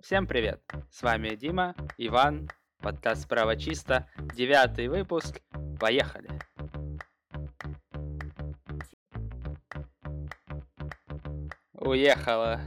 Всем привет! С вами Дима, Иван, подкаст «Справа чисто», девятый выпуск. Поехали! Уехала.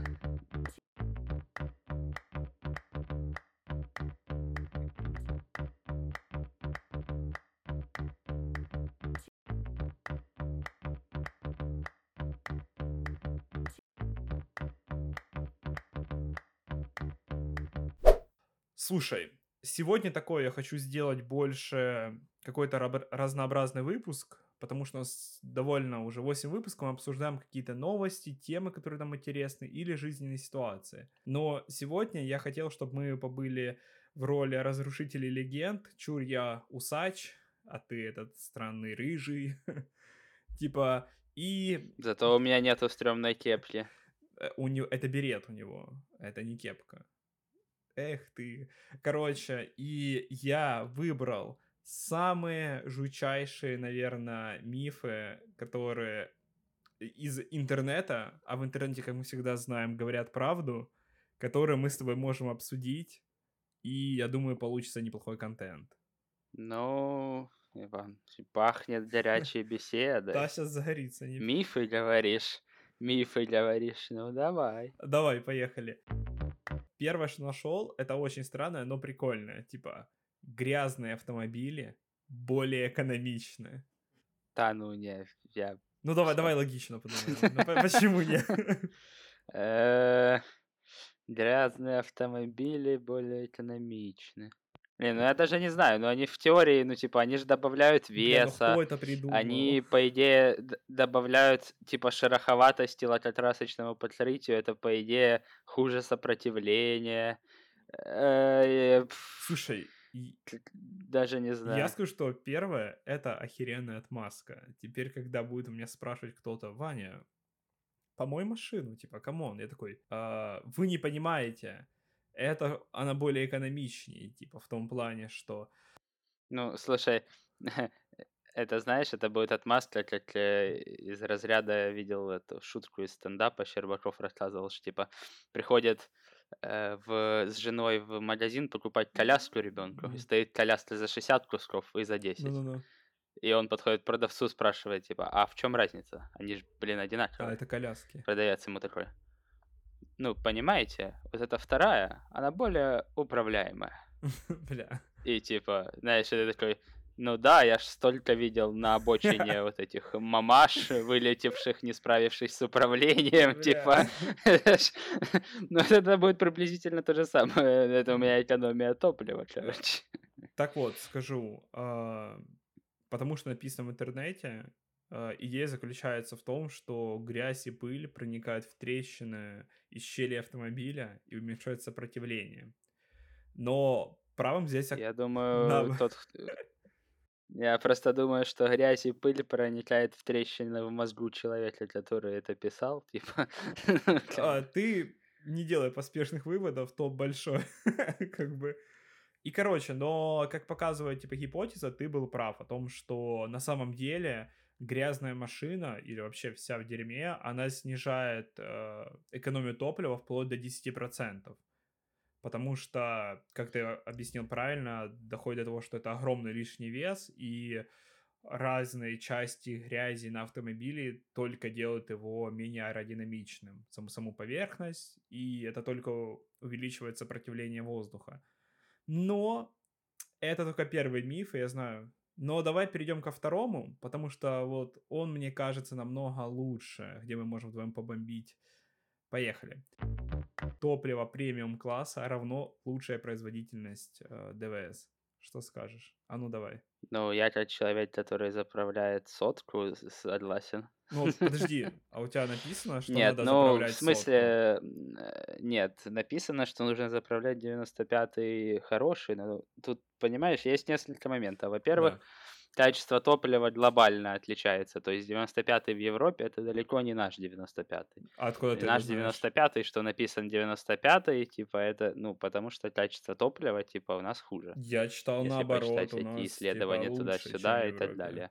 Слушай, сегодня такое я хочу сделать больше какой-то разнообразный выпуск, потому что у нас довольно уже 8 выпусков, мы обсуждаем какие-то новости, темы, которые нам интересны, или жизненные ситуации. Но сегодня я хотел, чтобы мы побыли в роли разрушителей легенд. Чур я усач, а ты этот странный рыжий. Типа, и... Зато у меня нету стрёмной кепки. Э, у него... Это берет у него, это не кепка. Эх ты. Короче, и я выбрал самые жучайшие, наверное, мифы, которые из интернета, а в интернете, как мы всегда знаем, говорят правду, которые мы с тобой можем обсудить, и я думаю, получится неплохой контент. Ну, Иван, пахнет горячей беседой. Да, сейчас загорится. Не... Мифы говоришь, мифы говоришь, ну давай. Давай, поехали. Первое, что нашел, это очень странное, но прикольное. Типа, грязные автомобили более экономичны. Да, ну не, я... Ну давай, давай логично подумаем. Ну, почему нет? Э, грязные автомобили более экономичны. Блин, ну я даже не знаю, но они в теории, ну типа, они же добавляют ну веса, они, по идее, добавляют, типа, шероховатости лакокрасочному покрытию, это, по идее, хуже сопротивления. Э, Слушай, даже не знаю. Я скажу, что первое — это охеренная отмазка. Теперь, когда будет у меня спрашивать кто-то, Ваня, помой машину, типа, come on. Я такой, а, вы не понимаете, это она более экономичнее, типа, в том плане, что... Ну, слушай, это, знаешь, это будет отмазка, как э, из разряда я видел эту шутку из стендапа, Щербаков рассказывал, что, типа, приходит э, в, с женой в магазин покупать коляску ребенку, mm-hmm. и стоит коляска за 60 кусков и за 10. No-no-no. И он подходит к продавцу, спрашивает, типа, а в чем разница? Они же, блин, одинаковые. А, это коляски. Продавец ему такой ну, понимаете, вот эта вторая, она более управляемая. Бля. И типа, знаешь, это такой, ну да, я ж столько видел на обочине вот этих мамаш, вылетевших, не справившись с управлением, типа. Ну, это будет приблизительно то же самое. Это у меня экономия топлива, короче. Так вот, скажу, а, потому что написано в интернете, идея заключается в том, что грязь и пыль проникают в трещины из щели автомобиля и уменьшают сопротивление. Но правым здесь... Я думаю, Нам... тот... Я просто думаю, что грязь и пыль проникает в трещины в мозгу человека, который это писал, типа. А, ты не делай поспешных выводов, то большой, как бы. И, короче, но, как показывает, типа, гипотеза, ты был прав о том, что на самом деле грязная машина или вообще вся в дерьме, она снижает э, экономию топлива вплоть до 10%. Потому что, как ты объяснил правильно, доходит до того, что это огромный лишний вес, и разные части грязи на автомобиле только делают его менее аэродинамичным. Саму, саму поверхность, и это только увеличивает сопротивление воздуха. Но это только первый миф, и я знаю, но давай перейдем ко второму, потому что вот он, мне кажется, намного лучше, где мы можем вдвоем побомбить. Поехали. Топливо премиум класса равно лучшая производительность э, ДВС. Что скажешь? А ну давай. Ну, я как человек, который заправляет сотку, согласен. Ну, подожди, а у тебя написано, что нет, надо ну, заправлять в смысле, сотку? Э, нет, написано, что нужно заправлять 95-й хороший, но тут, понимаешь, есть несколько моментов. Во-первых, да качество топлива глобально отличается. То есть 95-й в Европе это далеко не наш 95-й. А откуда ты Наш 95-й, что написан 95-й, типа это, ну, потому что качество топлива, типа, у нас хуже. Я читал Если наоборот, у нас, всякие исследования типа, туда-сюда и так далее.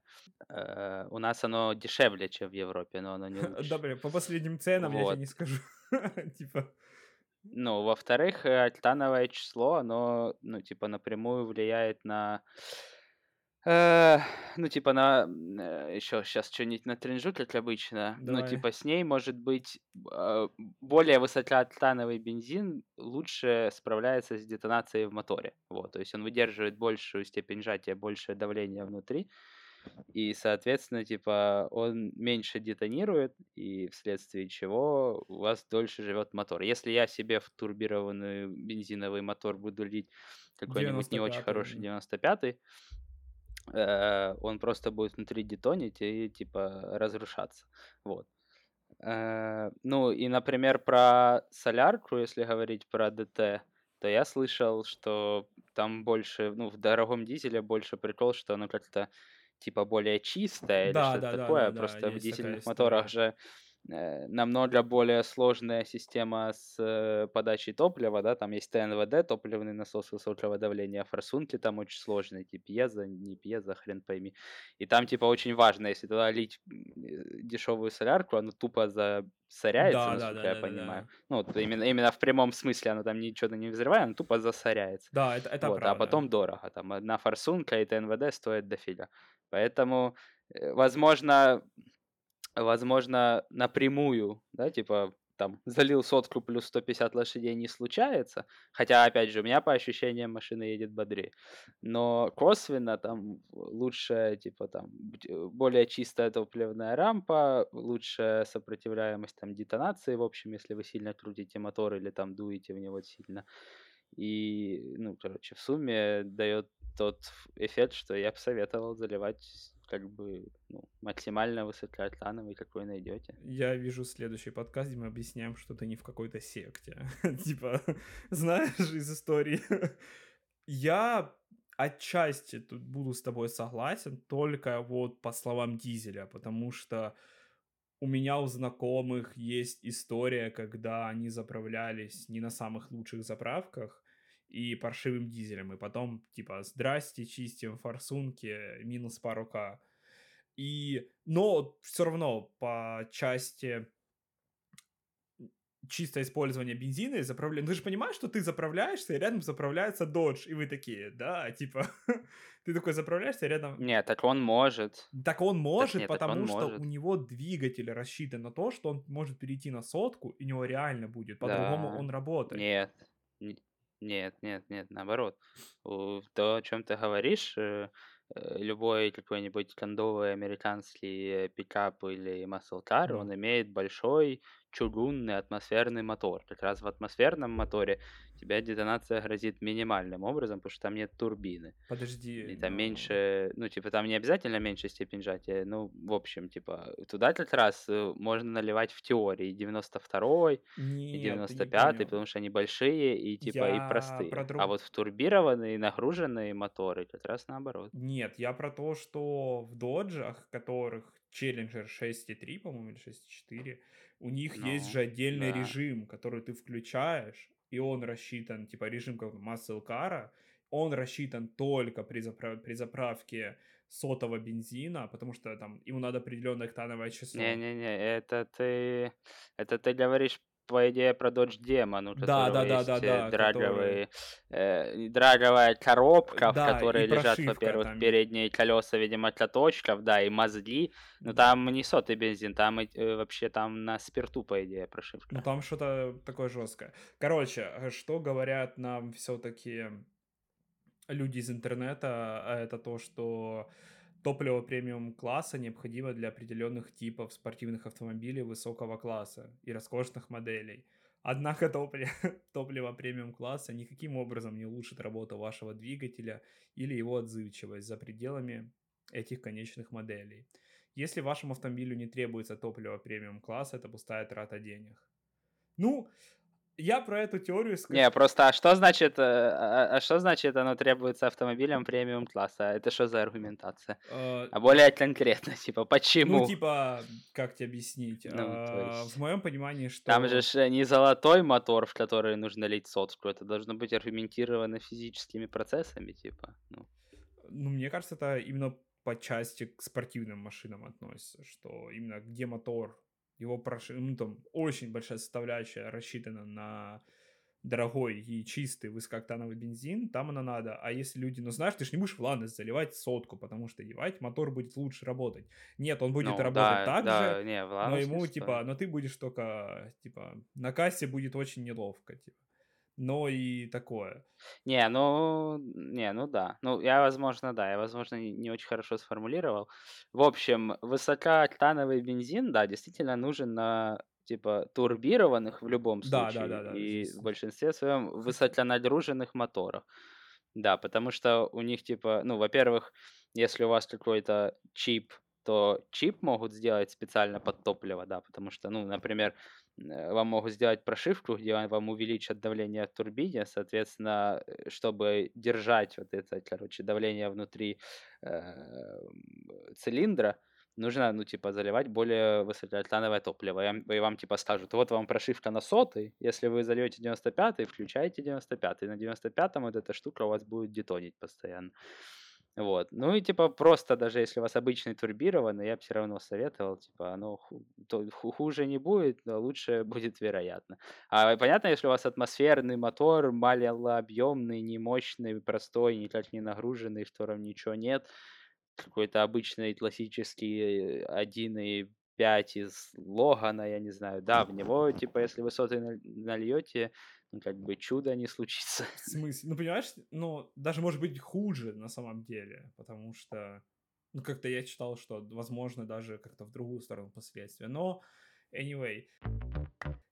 Э, у нас оно дешевле, чем в Европе, но оно не лучше. Да, по последним ценам я тебе не скажу. Типа... Ну, во-вторых, э, альтановое число, оно, ну, типа, напрямую влияет на ну, типа, на э, еще сейчас что-нибудь натренжу, как обычно. Ну, Давай. типа, с ней может быть а, более высокооктановый бензин лучше справляется с детонацией в моторе. Вот, то есть он выдерживает большую степень сжатия, большее давление внутри. И, соответственно, типа, он меньше детонирует, и вследствие чего у вас дольше живет мотор. Если я себе в турбированный бензиновый мотор буду лить какой-нибудь не очень 95-й, хороший м. 95-й, э, он просто будет внутри детонить и типа разрушаться. Вот. Э, ну и, например, про солярку, если говорить про ДТ, то я слышал, что там больше, ну, в дорогом дизеле больше прикол, что оно как-то типа более чистое или Да, что-то да, такое. да, да, Просто в дизельных моторах же намного более сложная система с э, подачей топлива, да, там есть ТНВД, топливный насос высокого давления, форсунки там очень сложные, типа пьеза, не пьеза, хрен пойми. И там типа очень важно, если туда лить э, дешевую солярку, она тупо засоряется, Да, да, насколько да, я да, да, понимаю. да. Ну, вот именно, именно в прямом смысле она там ничего не взрывает, она тупо засоряется. Да, это, это Вот, а правда. потом дорого. Там одна форсунка и ТНВД стоит дофига. Поэтому, э, возможно, возможно, напрямую, да, типа, там, залил сотку плюс 150 лошадей не случается. Хотя, опять же, у меня по ощущениям машина едет бодрее. Но косвенно там лучше, типа, там, э, более чистая топливная рампа, лучшая сопротивляемость там детонации, в общем, если вы сильно крутите мотор или там дуете в него сильно. И, ну, короче, в сумме дает тот эффект, что я бы советовал заливать как бы ну, максимально высокооктановый, какой найдете. Я вижу следующий подкаст, где мы объясняем, что ты не в какой-то секте. Типа, знаешь, из истории. Я отчасти тут буду с тобой согласен, только вот по словам Дизеля, потому что у меня у знакомых есть история, когда они заправлялись не на самых лучших заправках и паршивым дизелем, и потом, типа, здрасте, чистим форсунки, минус пару К. И, но все равно по части чистое использование бензина и заправление. Ну, ты же понимаешь, что ты заправляешься, и рядом заправляется Dodge, и вы такие, да, типа, ты такой заправляешься, и рядом... Нет, так он может. Так он может, нет, так потому он что может. у него двигатель рассчитан на то, что он может перейти на сотку, и у него реально будет. По-другому Да. он работает. Нет. Нет, нет, нет, наоборот. У- То, о чем ты говоришь, э, э, любой какой-нибудь кондовый американский э, пикап или Ну. он имеет большой чугунный атмосферный мотор. Как раз в атмосферном моторе тебя детонация грозит минимальным образом, потому что там нет турбины. Подожди. И там но- меньше, ну, типа, там не обязательно меньше степень сжатия, ну, в общем, типа, туда как раз э, можно наливать в теории 92-й, и Нет, ты не 95-й, понял. потому что они большие и, типа, и Я простые. про друг- А вот в турбированные, нагруженные моторы как раз наоборот. Нет, я про то, что в доджах, которых Challenger 6.3, по-моему, или 6.4, у них есть Ну, же отдельный да. режим, который ты включаешь, и он рассчитан, типа режим как muscle car, он рассчитан только при, запра- при заправке сотого бензина, потому что там ему надо определенное октановое число. Не-не-не, это ты, это ты говоришь, по идее, про Dodge Demon, у Да, да, да, есть да, да, драговые, э, драговая коробка, в Да, и которой лежат, во-первых, там. передние колеса, видимо, для точков, да, и мозги. Но там не сотый бензин, там э, вообще там на спирту, по идее, прошивка. Ну там что-то такое жесткое. Короче, э, что говорят нам все-таки люди из интернета, а это то, что топливо премиум класса необходимо для определенных типов спортивных автомобилей высокого класса и роскошных моделей. Однако топли- топливо премиум класса никаким образом не улучшит работу вашего двигателя или его отзывчивость за пределами этих конечных моделей. Если вашему автомобилю не требуется топливо премиум класса, это пустая трата денег. Ну, я про эту теорию скажу. Не, просто, а что значит, э, а, а что значит оно требуется автомобилям премиум класса? Это что за аргументация? Э, А более конкретно, типа, почему? Ну, типа, как тебе объяснить? Ну, А, В моем понимании, что... Там же не золотой мотор, в который нужно лить сотку, это должно быть аргументировано физическими процессами, типа, ну. Ну, мне кажется, это именно по части к спортивным машинам относится, что именно где мотор, его проши... ну, там очень большая составляющая рассчитана на дорогой и чистый высокооктановый бензин, там она надо. А если люди, ну знаешь, ты же не будешь в Ланос заливать сотку, потому что девать мотор будет лучше работать. Нет, он будет Ну работать да, так да, же, не, в но ему не типа, но ты будешь только, типа, на кассе будет очень неловко, типа. Но и такое. Не, ну, не, ну да. Ну, я, возможно, да, я, возможно, не, очень хорошо сформулировал. В общем, высокооктановый бензин, да, действительно нужен на, типа, турбированных в любом Да, да, случае да, да, и в большинстве своем высоконагруженных моторах. Да, потому что у них, типа, ну, во-первых, если у вас какой-то чип, то чип могут сделать специально под топливо, да, потому что, ну, например, э, вам могут сделать прошивку, где вам увеличат давление в турбине, соответственно, э, чтобы держать вот это, короче, давление внутри э, цилиндра, нужно, ну, типа, заливать более высокооктановое топливо. И и вам, типа, скажут, вот вам прошивка на сотый, если вы зальете 95 включаете 95 на 95-м вот эта штука у вас будет детонить постоянно. Вот. Ну и типа просто даже если у вас обычный турбированный, я бы все равно советовал, типа, оно ху- хуже не будет, но лучше будет вероятно. А понятно, если у вас атмосферный мотор, малообъемный, не мощный, простой, никак не нагруженный, в котором ничего нет, какой-то обычный классический 1.5 из Логана, я не знаю, да, в него, типа, если вы наль- нальете, ну, как бы чудо не случится. В смысле? Ну, понимаешь, ну, даже может быть хуже на самом деле, потому что, ну, как-то я читал, что, возможно, даже как-то в другую сторону последствия. Но, anyway.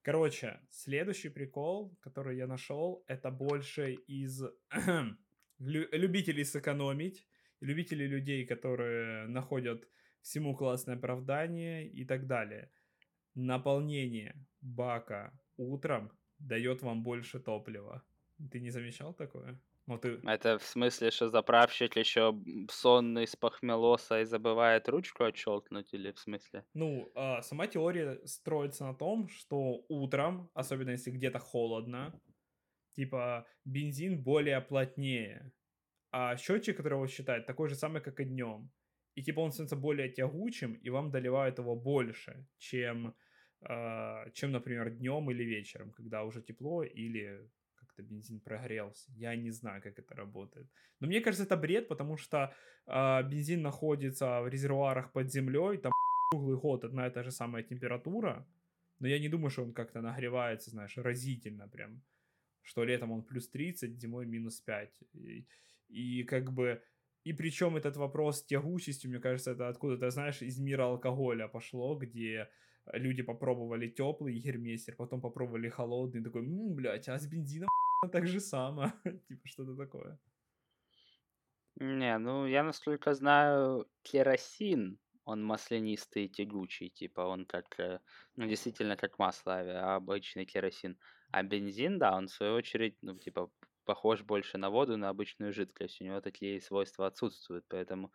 Короче, следующий прикол, который я нашел, это больше из лю- любителей сэкономить, любителей людей, которые находят всему классное оправдание и так далее. Наполнение бака утром дает вам больше топлива. Ты не замечал такое? Ну, ты... Это в смысле, что заправщик еще сонный с похмелоса и забывает ручку отщелкнуть, или в смысле? Ну, а, сама теория строится на том, что утром, особенно если где-то холодно, типа бензин более плотнее, а счетчик, который его считает, такой же самый, как и днем. И типа он становится более тягучим, и вам доливают его больше, чем, а, чем например, днем или вечером, когда уже тепло или как-то бензин прогрелся. Я не знаю, как это работает. Но мне кажется, это бред, потому что а, бензин находится в резервуарах под землей, там круглый год одна и та же самая температура, но я не думаю, что он как-то нагревается, знаешь, разительно прям, что летом он плюс 30, зимой минус 5. И, и как бы, и причем этот вопрос тягучести, мне кажется, это откуда-то, знаешь, из мира алкоголя пошло, где люди попробовали теплый гермейстер, потом попробовали холодный, такой, м, блядь, а с бензином так же само, типа что-то такое. Не, ну я насколько знаю, керосин, он маслянистый и тягучий, типа он как, э, ну действительно как масло авиа, обычный керосин. А бензин, да, он в свою очередь, ну типа похож больше на воду, на обычную жидкость. У него такие свойства отсутствуют, поэтому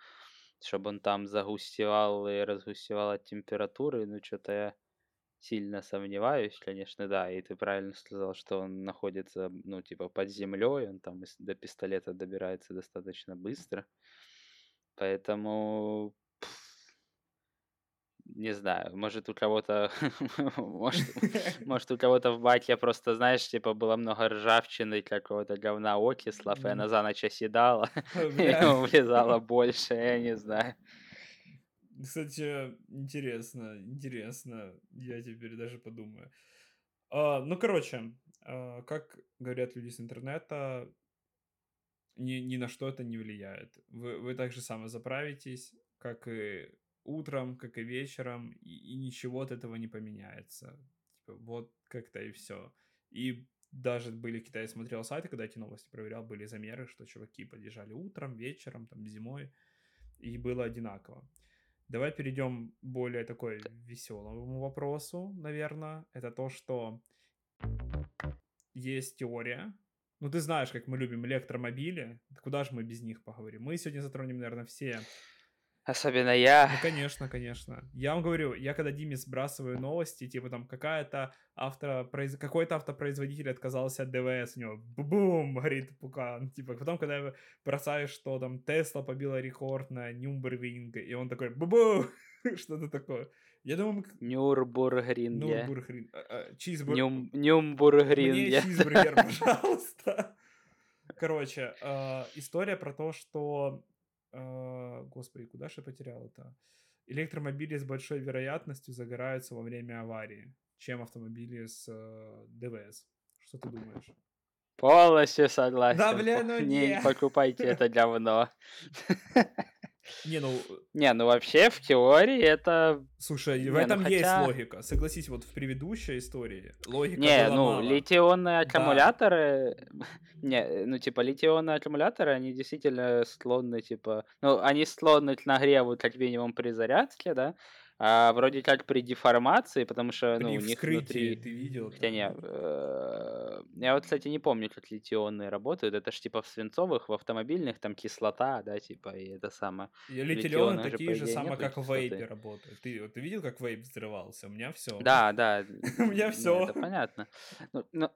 чтобы он там загустевал и разгустевал от температуры, ну что-то я сильно сомневаюсь, конечно, да. И ты правильно сказал, что он находится, ну типа под землей, он там до пистолета добирается достаточно быстро. Поэтому не знаю, может у кого-то, может, может у кого-то в баке просто, знаешь, типа было много ржавчины, какого-то говна окислов, и она за ночь оседала, и влезало больше, я не знаю. Кстати, интересно, интересно. Я теперь даже подумаю. А, ну, короче, а, как говорят люди с интернета, ни, ни на что это не влияет. Вы, вы так же само заправитесь, как и утром, как и вечером, и, и ничего от этого не поменяется. Типа, вот как-то и все. И даже были, когда я смотрел сайты, когда эти новости проверял, были замеры, что чуваки подъезжали утром, вечером, там, зимой, и было одинаково. Давай перейдем более такой веселому вопросу, наверное. Это то, что есть теория. Ну, ты знаешь, как мы любим электромобили. Куда же мы без них поговорим? Мы сегодня затронем, наверное, все. Особенно я. Ну, конечно, конечно. Я вам говорю, я когда Диме сбрасываю новости, типа там какая-то автопроиз... какой-то автопроизводитель отказался от ДВС, у него бум, горит пукан. Типа потом, когда я бросаю, что там Тесла побила рекорд на Нюмбервинг, и он такой бу-бу, что-то такое. Я думаю, Нюрбургринге. Нурбургрин. а, а, Чизбур... Нюм, Мне чизбургер, пожалуйста. Короче, э, история про то, что... э, Господи, куда же я потерял это? Электромобили с большой вероятностью загораются во время аварии, чем автомобили с э, ДВС. Что ты думаешь? Полностью согласен. Да, бля, По- ну не, не. покупайте это говно. Не, ну, Не, ну вообще в теории это... слушай, в Не, ну этом есть хотя- логика. Согласись, вот в предыдущей истории логика Не, была ну, мало. литионные аккумуляторы... Не, ну, типа, литионные аккумуляторы, они действительно склонны, типа... Ну, они склонны к нагреву, как минимум, при зарядке, да? А вроде как при деформации, потому что, ну, При у них внутри... ты видел? Хотя не, э, я вот, кстати, не помню, как литионные работают. Это ж типа в свинцовых, в автомобильных там кислота, да, типа, и это самое. И Литионы же, такие же идее, самые, как в вейпе работают. Ты, вот ты видел, как вейп взрывался? У меня все. Да, да. У меня не, всё. Это понятно. Ну, ну,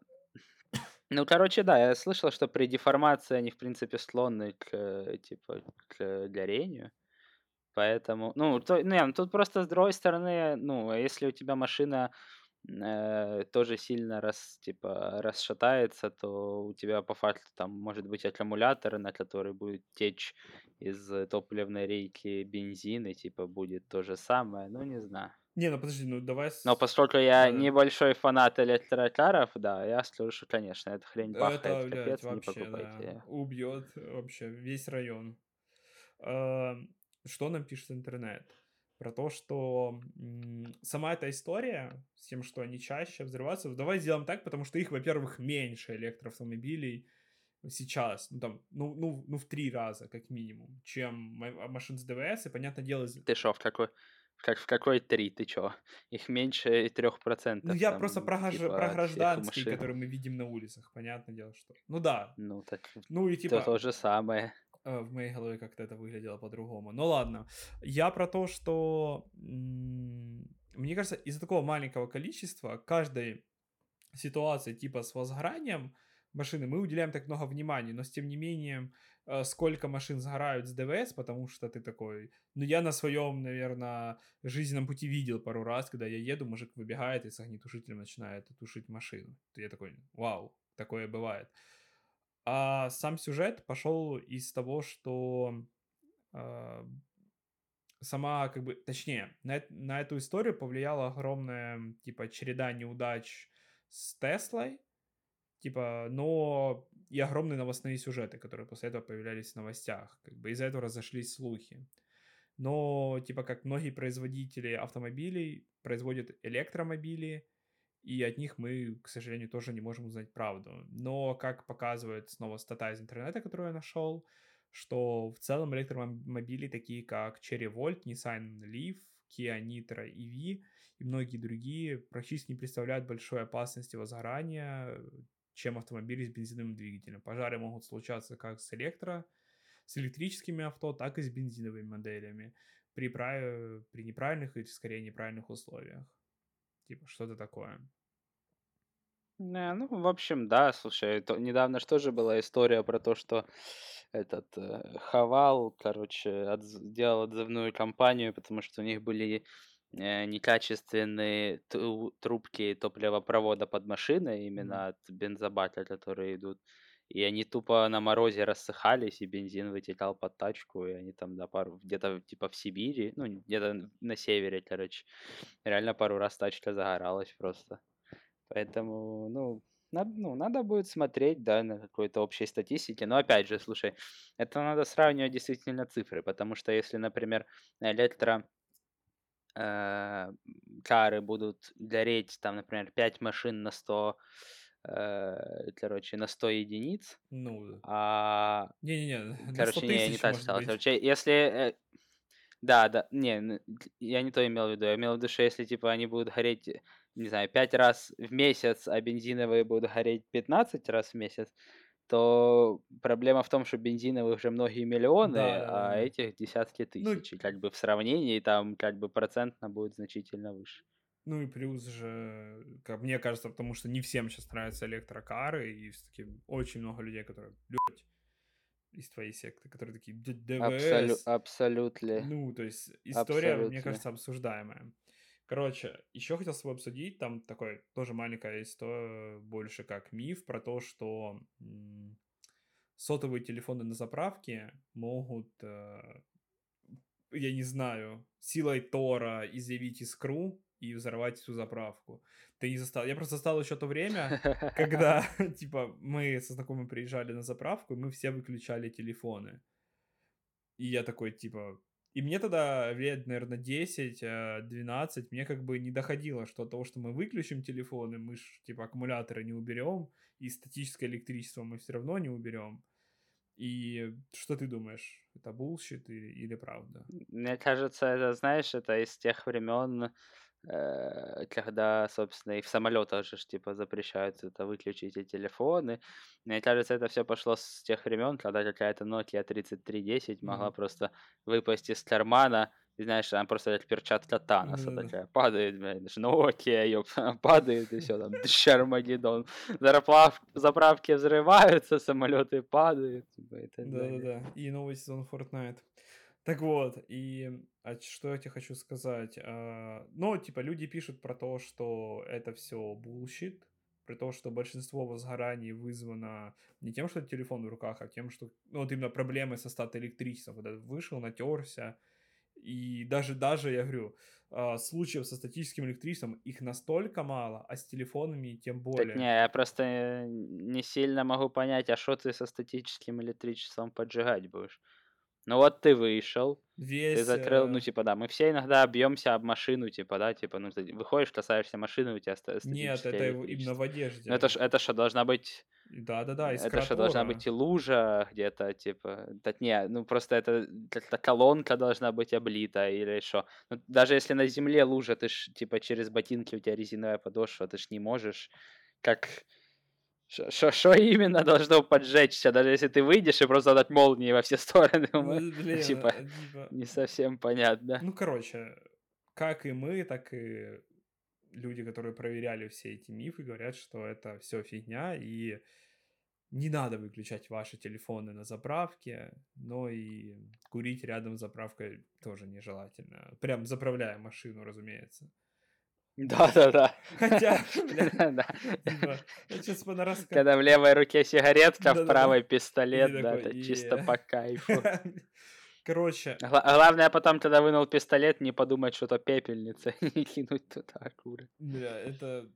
ну, короче, да, я слышал, что при деформации они, в принципе, склонны к, э, типа, к горению. Поэтому, ну, то, не, ну, тут просто с другой стороны, ну, если у тебя машина э, тоже сильно раз, типа, расшатается, то у тебя по факту там может быть аккумулятор, на который будет течь из э, топливной рейки бензин, и типа будет то же самое, ну, не знаю. Не, ну подожди, ну давай... Но поскольку я Да. небольшой фанат электрокаров, да, я скажу, что, конечно, эта хрень бахает, Это, блядь, капец, не вообще, покупайте. да, убьет вообще весь район. Что нам пишет интернет? Про то, что м, сама эта история с тем, что они чаще взрываются, давай сделаем так, потому что их, во-первых, меньше электроавтомобилей сейчас, ну там, ну, ну, ну в три раза, как минимум, чем ма- машин с ДВС, и, понятное дело, Ты шо, в какой, как в какой три, ты чё? Их меньше трех процентов. ну я там, просто про, типа, про гражданские, которые мы видим на улицах, понятное дело, что... Ну да, Ну, так ну и то типа... то же самое. Э, в моей голове как-то это выглядело по-другому. Ну ладно. Я про то, что мне кажется, из-за такого маленького количества каждой ситуации типа с возгоранием машины мы уделяем так много внимания, но с тем не менее э, сколько машин сгорают с ДВС, потому что ты такой, ну я на своем, наверное, жизненном пути видел пару раз, когда я еду, мужик выбегает и с огнетушителем начинает тушить машину. Я такой, вау, такое бывает. А сам сюжет пошел из того, что а, сама, как бы, точнее, на, на эту историю повлияла огромная, типа, череда неудач с Теслой, типа, но и огромные новостные сюжеты, которые после этого появлялись в новостях. Как бы из-за этого разошлись слухи. Но, типа, как многие производители автомобилей производят электромобили, и от них мы, к сожалению, тоже не можем узнать правду. Но, как показывает снова стата из интернета, которую я нашел, что в целом электромобили, такие как Cherry Volt, Nissan Leaf, Kia Nitro EV и многие другие, практически не представляют большой опасности возгорания, чем автомобили с бензиновым двигателем. Пожары могут случаться как с электро, с электрическими авто, так и с бензиновыми моделями при, прав- при неправильных или скорее неправильных условиях. Типа что-то такое. Не, ну, в общем, да, слушай, то, недавно что же была история про то, что этот э, Хавал, короче, отз- делал отзывную кампанию, потому что у них были э, некачественные тру- трубки топливопровода под машиной, именно от бензобака, которые идут. И они тупо на морозе рассыхались, и бензин вытекал под тачку, и они там, да, пару, где-то типа в Сибири, ну, где-то на севере, короче, реально пару раз тачка загоралась просто. Поэтому, ну, надо, ну, надо будет смотреть, да, на какой-то общей статистике. Но опять же, слушай, это надо сравнивать действительно цифры, потому что если, например, электро э, кары будут гореть, там, например, 5 машин на 100, э, короче, на 100 единиц, Ну, а не-не-не, на 100 Короче, не, не так сказал. Короче, если... э, Да, да, не, я не то имел в виду. Я имел в виду, что если, типа, они будут гореть, э, не знаю, 5 раз в месяц, а бензиновые будут гореть 15 раз в месяц, то проблема в том, что бензиновых уже многие миллионы, Да, а да. этих десятки Ну, тысяч. И как бы в сравнении там как бы процентно будет значительно выше. Ну и плюс же, как мне кажется, потому что не всем сейчас нравятся электрокары, и все-таки очень много людей, которые любят из твоей секты, которые такие «Д- Абсолю- ДВС. абсолютно. Ну, то есть история, мне Абсолютно. кажется, обсуждаемая. Короче, еще хотел с тобой обсудить, там такой тоже маленькая история, больше как миф про то, что сотовые телефоны на заправке могут, э, я не знаю, силой Тора изъявить искру и взорвать всю заправку. Ты не застал. Я просто застал еще то время, когда, типа, мы со знакомым приезжали на заправку, и мы все выключали телефоны. И я такой, типа... И мне тогда лет, наверное, 10-12, э, мне как бы не доходило, что от того, что мы выключим телефоны, мы ж, типа, аккумуляторы не уберем, и статическое электричество мы все равно не уберем. И что ты думаешь? Это bullshit или, или правда? Мне кажется, это, знаешь, это из тех времен, э, когда, собственно, и в самолетах же типа запрещают это выключить и телефоны. Мне кажется, это все пошло с тех времен, когда какая-то Nokia 3310 могла mm-hmm. просто выпасть из кармана, и знаешь, она просто как перчатка Таноса mm-hmm. такая, падает, блядь, Nokia, ёп, падает, и все, там, Армагеддон. Заправ... Заправки взрываются, самолеты падают. Типа, Да-да-да, и новый сезон Fortnite. Так вот, и а что я тебе хочу сказать? А, ну, типа, люди пишут про то, что это все bullshit, при том, что большинство возгораний вызвано не тем, что телефон в руках, а тем, что, ну, вот именно проблемы со стат электричеством. Вот вышел, натерся, и даже, даже, я говорю, а, случаев со статическим электричеством их настолько мало, а с телефонами тем более. Так не, я просто э, не сильно могу понять, а что ты со статическим электричеством поджигать будешь? Ну вот ты вышел, ты закрыл, ну э типа да, мы все иногда бьемся об машину, типа да, типа ну выходишь, касаешься машины, у тебя ста- Нет, это именно в Ну одежде. это ж, это что должна быть, Да-да-да, это что должна быть и лужа где-то, типа, да не, ну просто это как-то колонка должна быть облита или что. Ну, даже если на земле лужа, ты ж типа через ботинки у тебя резиновая подошва, ты ж не можешь, как что именно должно поджечься, даже если ты выйдешь и просто дать молнии во все стороны? Ну, блин, типа, э, типа, не совсем понятно. Ну, короче, как и мы, так и люди, которые проверяли все эти мифы, говорят, что это все фигня, и не надо выключать ваши телефоны на заправке, но и курить рядом с заправкой тоже нежелательно. Прям заправляя машину, разумеется. Да-да-да. Хотя, типа, сейчас Когда в левой руке сигаретка, в правой пистолет, да, это чисто по кайфу. Короче. Главное потом, когда вынул пистолет, не подумать, что это пепельница, и кинуть туда куры. Бля, это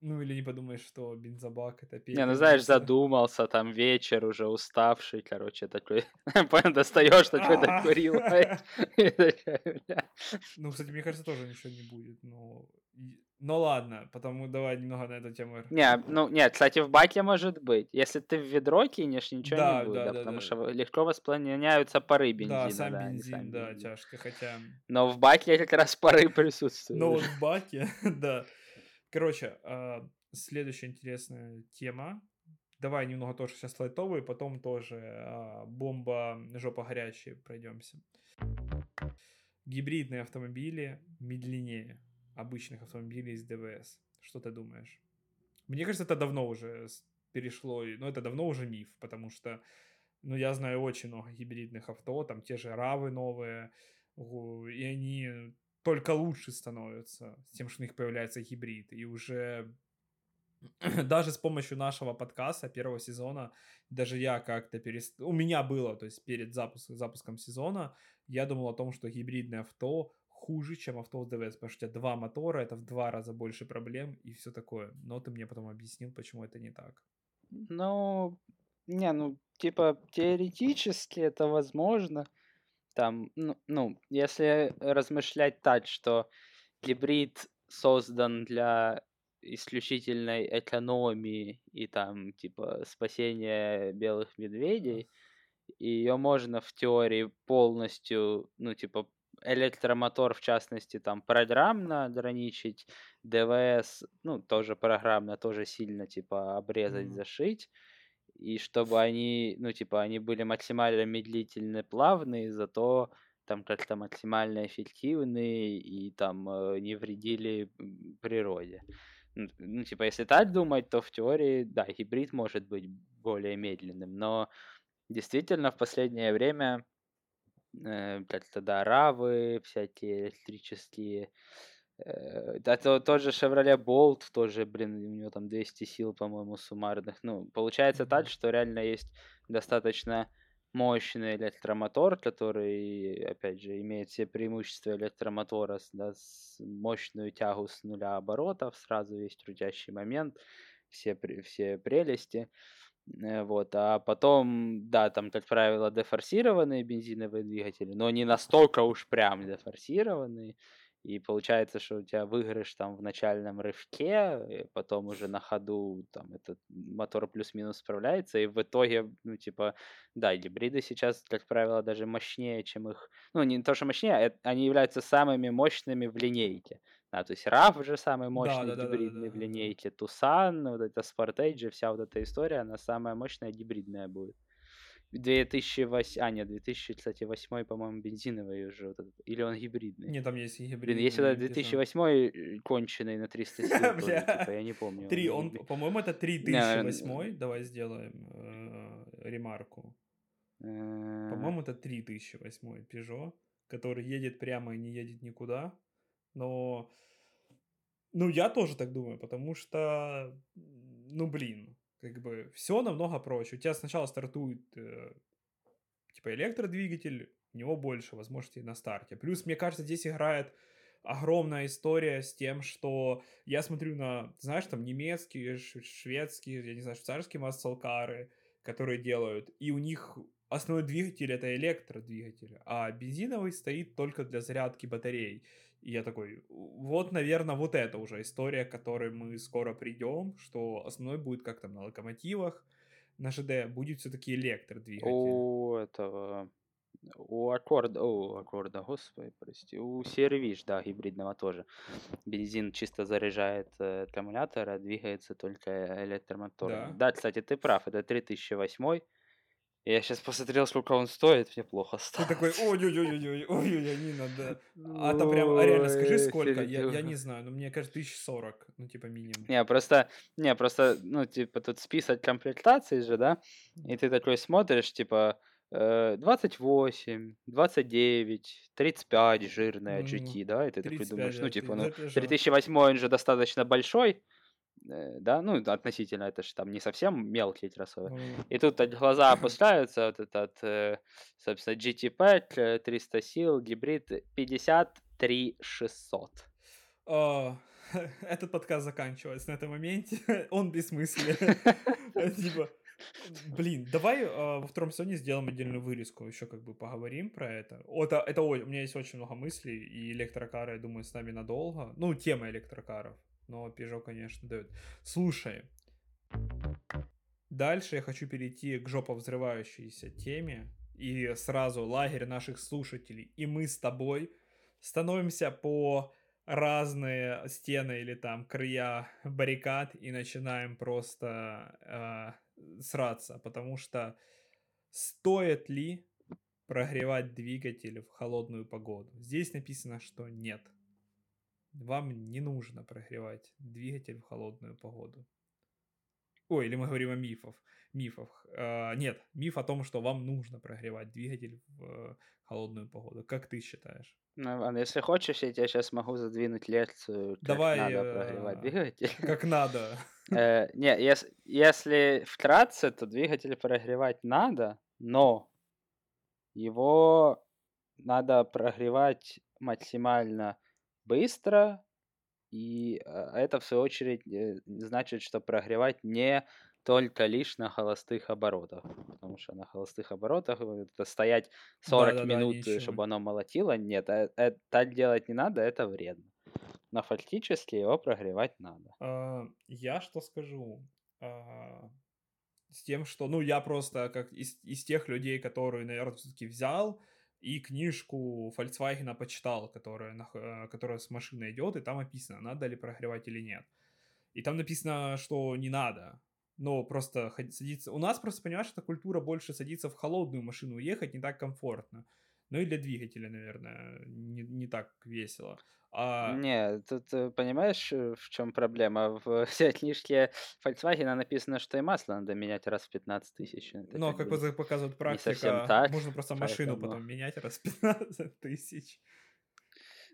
ну или не подумаешь, что бензобак это пепельница. Не, ну знаешь, задумался, там вечер уже уставший, короче, такой, понял, достаешь, такой докурил. Ну, кстати, мне кажется, тоже ничего не будет, но... Ну ладно, потому давай немного на эту тему. Не, ну нет, кстати, в баке может быть. Если ты в ведро кинешь, ничего да, не будет, да, да, потому да. что легко воспламеняются пары бензина. Да, сам да, бензин, сам да, бензин. тяжко, хотя... Но в баке как раз пары присутствуют. Но вот в баке, да. Короче, а, следующая интересная тема. Давай немного тоже сейчас лайтовые, потом тоже а, бомба жопа горячая пройдемся. Гибридные автомобили медленнее обычных автомобилей из ДВС. Что ты думаешь? Мне кажется, это давно уже перешло, но ну, это давно уже миф, потому что, ну, я знаю очень много гибридных авто, там те же Равы новые, и они только лучше становятся с тем, что у них появляется гибрид. И уже даже с помощью нашего подкаста первого сезона, даже я как-то перест... У меня было, то есть перед запуск... запуском сезона, я думал о том, что гибридное авто хуже, чем авто с ДВС, потому что у тебя два мотора, это в два раза больше проблем и все такое. Но ты мне потом объяснил, почему это не так. Ну, не, ну, типа, теоретически это возможно, там, ну, ну, если размышлять так, что гибрид создан для исключительной экономии и там, типа, спасения белых медведей, и ее можно в теории полностью, ну, типа, электромотор, в частности, там, программно ограничить, ДВС, ну, тоже программно, тоже сильно, типа, обрезать, mm-hmm. зашить, и чтобы они, ну, типа, они были максимально медлительные, плавные, зато там как-то максимально эффективные и там э, не вредили природе. Ну, типа, если так думать, то в теории, да, гибрид может быть более медленным, но действительно в последнее время э, как-то, да, равы, всякие электрические да, то, тот же Chevrolet Bolt, тоже, блин, у него там 200 сил, по-моему, суммарных. Ну, получается так, что реально есть достаточно мощный электромотор, который, опять же, имеет все преимущества электромотора, да, с мощную тягу с нуля оборотов, сразу есть крутящий момент, все, все прелести. Э, вот, а потом, да, там, как правило, дефорсированные бензиновые двигатели, но не настолько уж прям дефорсированные. И получается, что у тебя выигрыш там в начальном рывке, потом уже на ходу там этот мотор плюс-минус справляется, и в итоге, ну, типа, да, гибриды сейчас, как правило, даже мощнее, чем их, ну, не то, что мощнее, а они являются самыми мощными в линейке. Да, то есть RAV же самый мощный Да, да, да, да, гибридный да, в да. линейке, Tucson, вот это Sportage, вся вот эта история, она самая мощная гибридная будет. 2008, а нет, 2000, кстати, 8, по-моему, бензиновый уже, вот этот, или он гибридный? Не, там есть и Блин, гибридные. если это где-то. 2008 э, конченый на 300 сил, типа, я не помню. Три, он по-моему, это Не, 3008. Давай сделаем э, ремарку. э, По-моему, это 3008 Peugeot, который едет прямо и не едет никуда. Но, ну, я тоже так думаю, потому что, ну, блин, как бы все намного проще. У тебя сначала стартует, э, типа, электродвигатель, у него больше возможностей на старте. Плюс, мне кажется, здесь играет огромная история с тем, что я смотрю на, знаешь, там немецкие, шведские, я не знаю, швейцарские маслкары, которые делают, и у них основной двигатель это электродвигатель, а бензиновый стоит только для зарядки батарей. И я такой, вот, наверное, вот это уже история, к которой мы скоро придем, что основной будет как там на локомотивах, на ЖД будет все-таки электродвигатель. У этого, у Аккорда, у Аккорда, господи, прости, у CR-V, да, гибридного тоже. Бензин чисто заряжает э, аккумулятор, а двигается только электромотором. Да. Да, кстати, ты прав, это 3008. Я сейчас посмотрел, сколько он стоит, мне плохо Ты стало. такой, ой-ой-ой-ой, ой-ой, не надо. А там прям, а реально, скажи, сколько? Я, я не знаю, но мне кажется, 1040, ну, типа, минимум. Не, просто, не, просто, ну, типа, тут список комплектаций же, да, и ты такой смотришь, типа, э, 28, 29, 35 жирная Ну, GT, да, и ты такой 35, думаешь, ну, ты типа, ну, запряжён. 3008 он же достаточно большой, да, ну, относительно, это же там не совсем мелкий кроссовер. Ну, И тут глаза опускаются, вот этот, э, собственно, GT5, э, 300 сил, гибрид 53 600. а, Этот подкаст заканчивается на этом моменте. Он бессмыслен. Типа, блин, давай а, во втором сезоне сделаем отдельную вырезку, еще как бы поговорим про это. О, Это, это у меня есть очень много мыслей, и электрокары, я думаю, с нами надолго. Ну, тема электрокаров. Но Peugeot, конечно, дает. Слушай, дальше я хочу перейти к жопо-взрывающейся теме. И сразу лагерь наших слушателей и мы с тобой становимся по разные стены или там края баррикад и начинаем просто э, сраться, потому что стоит ли прогревать двигатель в холодную погоду? Здесь написано, что нет. Вам не нужно прогревать двигатель в холодную погоду. Ой, или мы говорим о мифах. Мифах. Э, нет, миф о том, что вам нужно прогревать двигатель в холодную погоду. Как ты считаешь? Ну, Иван, если хочешь, я тебе сейчас могу задвинуть лекцию, как Давай, надо прогревать э, двигатель. Как надо. Э, Не, ес- если вкратце, то двигатель прогревать надо, но его надо прогревать максимально быстро, и э, это, в свою очередь, э, значит, что прогревать не только лишь на холостых оборотах, потому что на холостых оборотах вот это стоять 40 Да-да-да, минут, ничего. чтобы оно молотило, нет, э- э, так делать не надо, это вредно. Но фактически его прогревать надо. А, Я что скажу? А, С тем, что, ну, я просто как из, из тех людей, которые, наверное, все-таки взял и книжку Volkswagen почитал, которая, э, которая с машиной идет, и там описано, надо ли прогревать или нет. И там написано, что не надо. Но просто садиться... У нас просто, понимаешь, эта культура больше садиться в холодную машину ехать не так комфортно. Ну и для двигателя, наверное, не, не так весело. А... Не, тут э, понимаешь, э, в чем проблема? В книжке Volkswagen написано, что и масло надо менять раз в 15 тысяч. Но, как бы бы показывает совсем практика, так, можно просто машину поэтому- потом менять раз в 15 тысяч.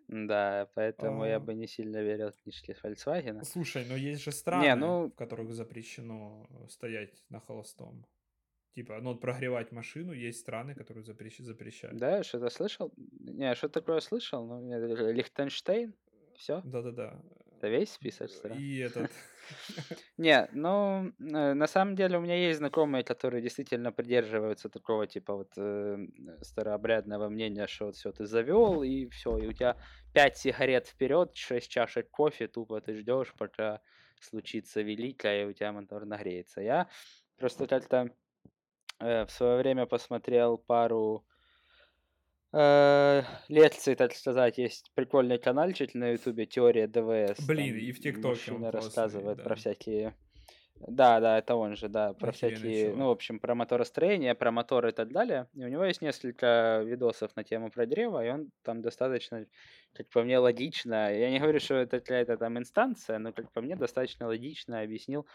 Да, поэтому я А. бы не сильно верил книжке Фольксвагена. Слушай, но есть же Не, страны, ну в которых запрещено э, стоять на холостом. Типа, ну, прогревать машину, есть страны, которые запрещ- запрещают. Да, что-то слышал? Не, что такое слышал? Ну, Лихтенштейн? Все? Да-да-да. Это весь список стран? И этот... Не, ну, э, на самом деле у меня есть знакомые, которые действительно придерживаются такого типа вот э, старообрядного мнения, что вот все ты завел и все, и у тебя 5 сигарет вперед, 6 чашек кофе, тупо ты ждешь, пока случится великое, и у тебя мотор нагреется. Я просто как-то в свое время посмотрел пару э, лекций, так сказать. Есть прикольный каналчик на ютубе «Теория ДВС». Блин, там и в ТикТоке он классный, рассказывает про да. всякие... Да, да, это он же, да, про Охеренный всякие, ну, чувак. в общем, про моторостроение, про моторы и так далее. И у него есть несколько видосов на тему про древо, и он там достаточно, как по мне, логично. Я не говорю, что это какая-то там инстанция, но, как по мне, достаточно логично объяснил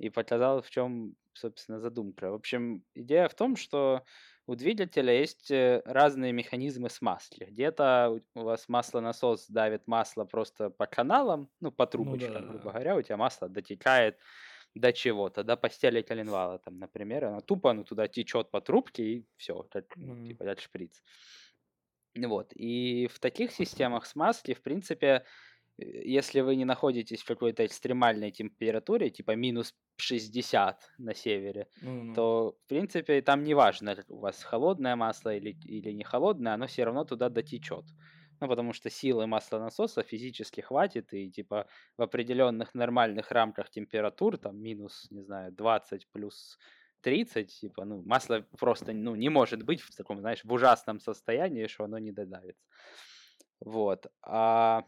и показал, в чем, собственно, задумка. В общем, идея в том, что у двигателя есть э, разные механизмы смазки. Где-то у вас маслонасос давит масло просто по каналам, ну, по Ну трубочкам, да-да-да. грубо говоря, у тебя масло дотекает до чего-то, до постели коленвала, там, например, оно тупо, оно туда течет по трубке и все, как, ну, Мгм. типа, как шприц. Вот. И в таких системах смазки, в принципе, если вы не находитесь в какой-то экстремальной температуре, типа минус 60 на севере, Ну-ну-ну. то, в принципе, там не важно, у вас холодное масло или, или не холодное, оно все равно туда дотечет. Ну, потому что силы маслонасоса физически хватит, и, типа, в определенных нормальных рамках температур, там, минус, не знаю, 20 плюс 30, типа, ну, масло просто, ну, не может быть в таком, знаешь, в ужасном состоянии, что оно не додавится. Вот. А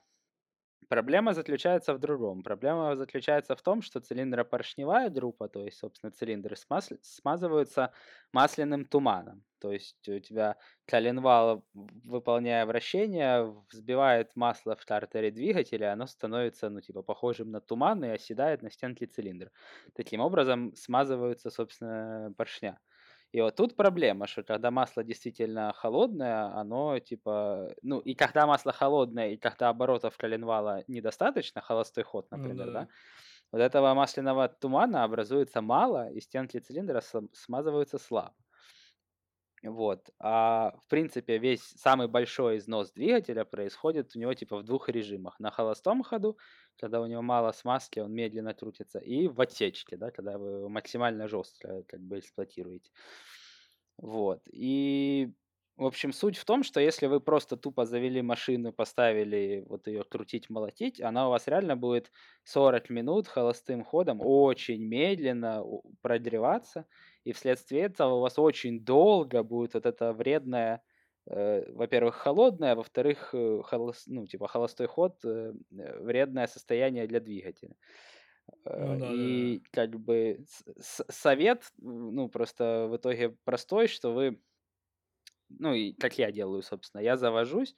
Проблема заключается в другом. Проблема заключается в том, что цилиндропоршневая группа, то есть, собственно, цилиндры смаз- смазываются масляным туманом. То есть у тебя коленвал, выполняя вращение, взбивает масло в стартере двигателя, оно становится, ну, типа, похожим на туман и оседает на стенке цилиндра. Таким образом смазываются, собственно, поршня. И вот тут проблема, что когда масло действительно холодное, оно типа, ну и когда масло холодное, и когда оборотов коленвала недостаточно, холостой ход, Ну например, да, да-да. вот этого масляного тумана образуется мало, и стенки цилиндра смазываются слабо. Вот. А в принципе весь самый большой износ двигателя происходит у него типа в двух режимах. На холостом ходу, когда у него мало смазки, он медленно крутится, и в отсечке, да, когда вы его максимально жестко как бы эксплуатируете. Вот. И, в общем, суть в том, что если вы просто тупо завели машину, поставили вот ее крутить, молотить, она у вас реально будет 40 минут холостым ходом очень медленно прогреваться, и вследствие этого у вас очень долго будет вот это вредное, э, во-первых, холодное, а во-вторых, э, холос- ну, типа холостой ход, э, э, вредное состояние для двигателя. Ну Э, да-да-да. И как бы совет, ну, просто в итоге простой, что вы, ну, и как я делаю, собственно, я завожусь,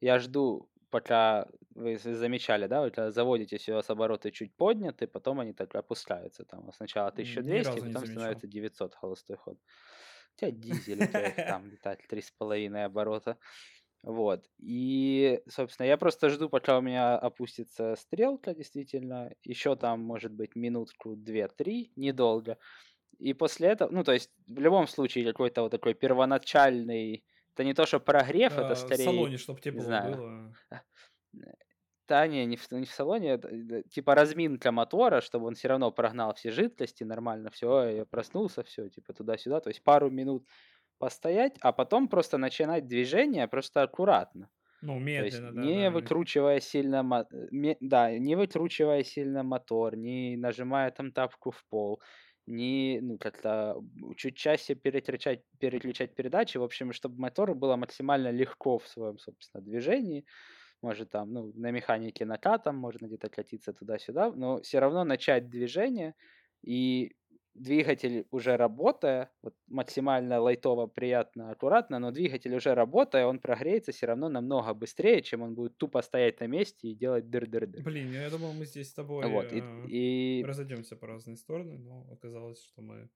я жду, пока вы замечали, да, вы заводитесь, у вас обороты чуть подняты, потом они так опускаются, там сначала М, Ни 1200, разу не потом замечал. становится 900 холостой ход. У тебя дизель, у тебя там летает 3,5 оборота. Вот. И, собственно, я просто жду, пока у меня опустится стрелка, действительно. Еще там, может быть, минутку, две-три, недолго. И после этого, ну, то есть, в любом случае, какой-то вот такой первоначальный, это не то, что прогрев, это А, В скорее, салоне, чтобы не тепло знаю, было. да, не, не в, не в салоне, это, типа разминка мотора, чтобы он все равно прогнал все жидкости, нормально все, я проснулся, все, типа туда-сюда, то есть пару минут постоять, а потом просто начинать движение просто аккуратно. Ну, То есть медленно, да, не да. выкручивая сильно, мо- э, ме- да, не выкручивая сильно мотор, не нажимая там тапку в пол, не, ну, как-то чуть чаще переключать, переключать передачи, в общем, чтобы мотору было максимально легко в своем, собственно, движении, может там, ну, на механике накатом, можно где-то катиться туда-сюда, но все равно начать движение, и двигатель уже работая, вот максимально лайтово, приятно, аккуратно, но двигатель уже работая, он прогреется все равно намного быстрее, чем он будет тупо стоять на месте и делать дыр-дыр-дыр. Блин, я думал, мы здесь с тобой Вот, и, э, и разойдемся по разные стороны, но оказалось, что мы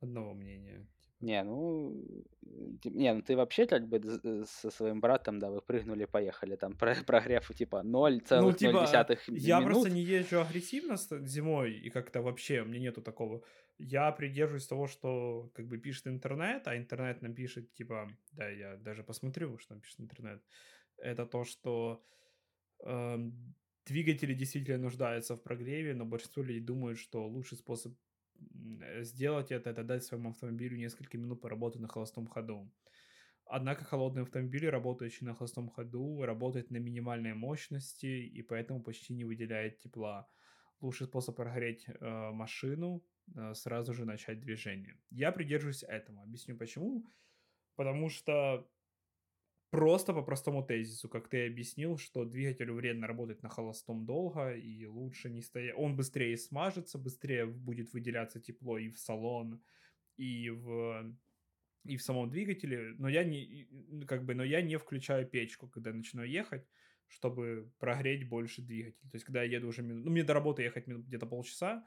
одного мнения. типа. Не, ну, э, не, ну ты вообще как бы э, со своим братом, да, вы прыгнули, поехали, там про- прогрев типа Ну, 0,0 типа, минут. я просто не езжу агрессивно зимой, и как-то вообще у меня нету такого. Я придерживаюсь того, что как бы пишет интернет, а интернет нам пишет, типа, да, я даже посмотрю, что нам пишет интернет. Это то, что эм, двигатели действительно нуждаются в прогреве, но большинство людей думают, что лучший способ э, сделать это, это дать своему автомобилю несколько минут поработать на холостом ходу. Однако холодные автомобили, работающие на холостом ходу, работают на минимальной мощности и поэтому почти не выделяют тепла. Лучший способ прогреть э, машину э, сразу же начать движение. Я придерживаюсь этому. Объясню почему. Потому что просто по простому тезису, как ты объяснил, что двигателю вредно работать на холостом долго, и лучше не стоять. Он быстрее смажется, быстрее будет выделяться тепло и в салон, и в и в самом двигателе, но я не как бы, но я не включаю печку, когда начинаю ехать, чтобы прогреть больше двигатель. То есть, когда я еду уже минут, ну, мне до работы ехать где-то полчаса,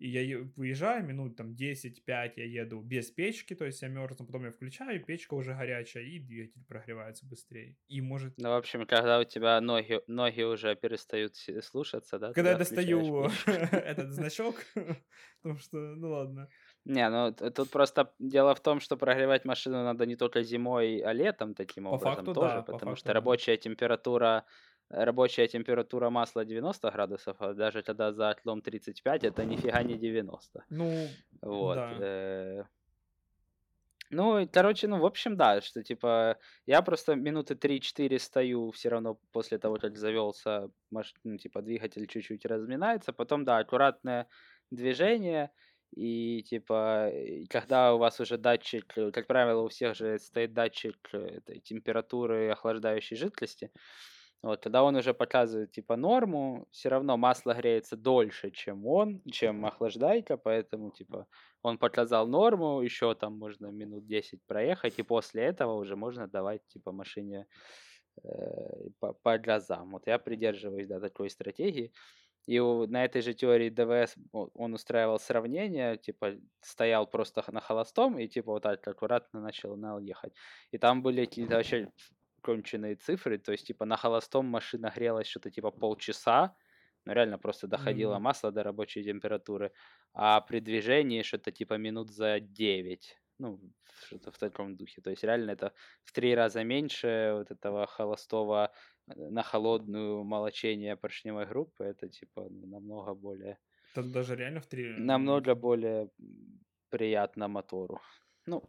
и я выезжаю минут там 10-5, я еду без печки, то есть я мерзну, потом я включаю, печка уже горячая, и двигатель прогревается быстрее. И может... Ну, в общем, когда у тебя ноги, ноги уже перестают слушаться, да? Когда я достаю этот значок, потому что, ну ладно. Не, ну тут просто дело в том, что прогревать машину надо не только зимой, а летом таким По образом факту, тоже, да, по потому факту, что да. рабочая температура рабочая температура масла 90 градусов, а даже когда за отлом 35, это нифига не 90. Ну, Вот. да. э. Ну, короче, ну, в общем, да, что, типа, я просто минуты 3-4 стою все равно после того, как завелся, маш... ну, типа, двигатель чуть-чуть разминается, потом, да, аккуратное движение, и, типа, когда у вас уже датчик, как правило, у всех же стоит датчик э, этой температуры охлаждающей жидкости, вот, тогда он уже показывает, типа, норму, все равно масло греется дольше, чем он, чем охлаждайка, поэтому, типа, он показал норму, еще там можно минут 10 проехать, и после этого уже можно давать, типа, машине э, по, по газам. Вот я придерживаюсь, да, такой стратегии. И у- на этой же теории ДВС он устраивал сравнение, типа, стоял просто на холостом и, типа, вот так аккуратно начал на ехать. И там были какие-то вообще конченые цифры, то есть, типа, на холостом машина грелась что-то, типа, полчаса, ну, реально просто доходило Мгм. масло до рабочей температуры, а при движении что-то, типа, минут за 9, ну, что-то в таком духе. То есть, реально это в три раза меньше вот этого холостого э, на холодную молочение поршневой группы, это, типа, намного более это даже реально в три... намного более приятно мотору. Ну,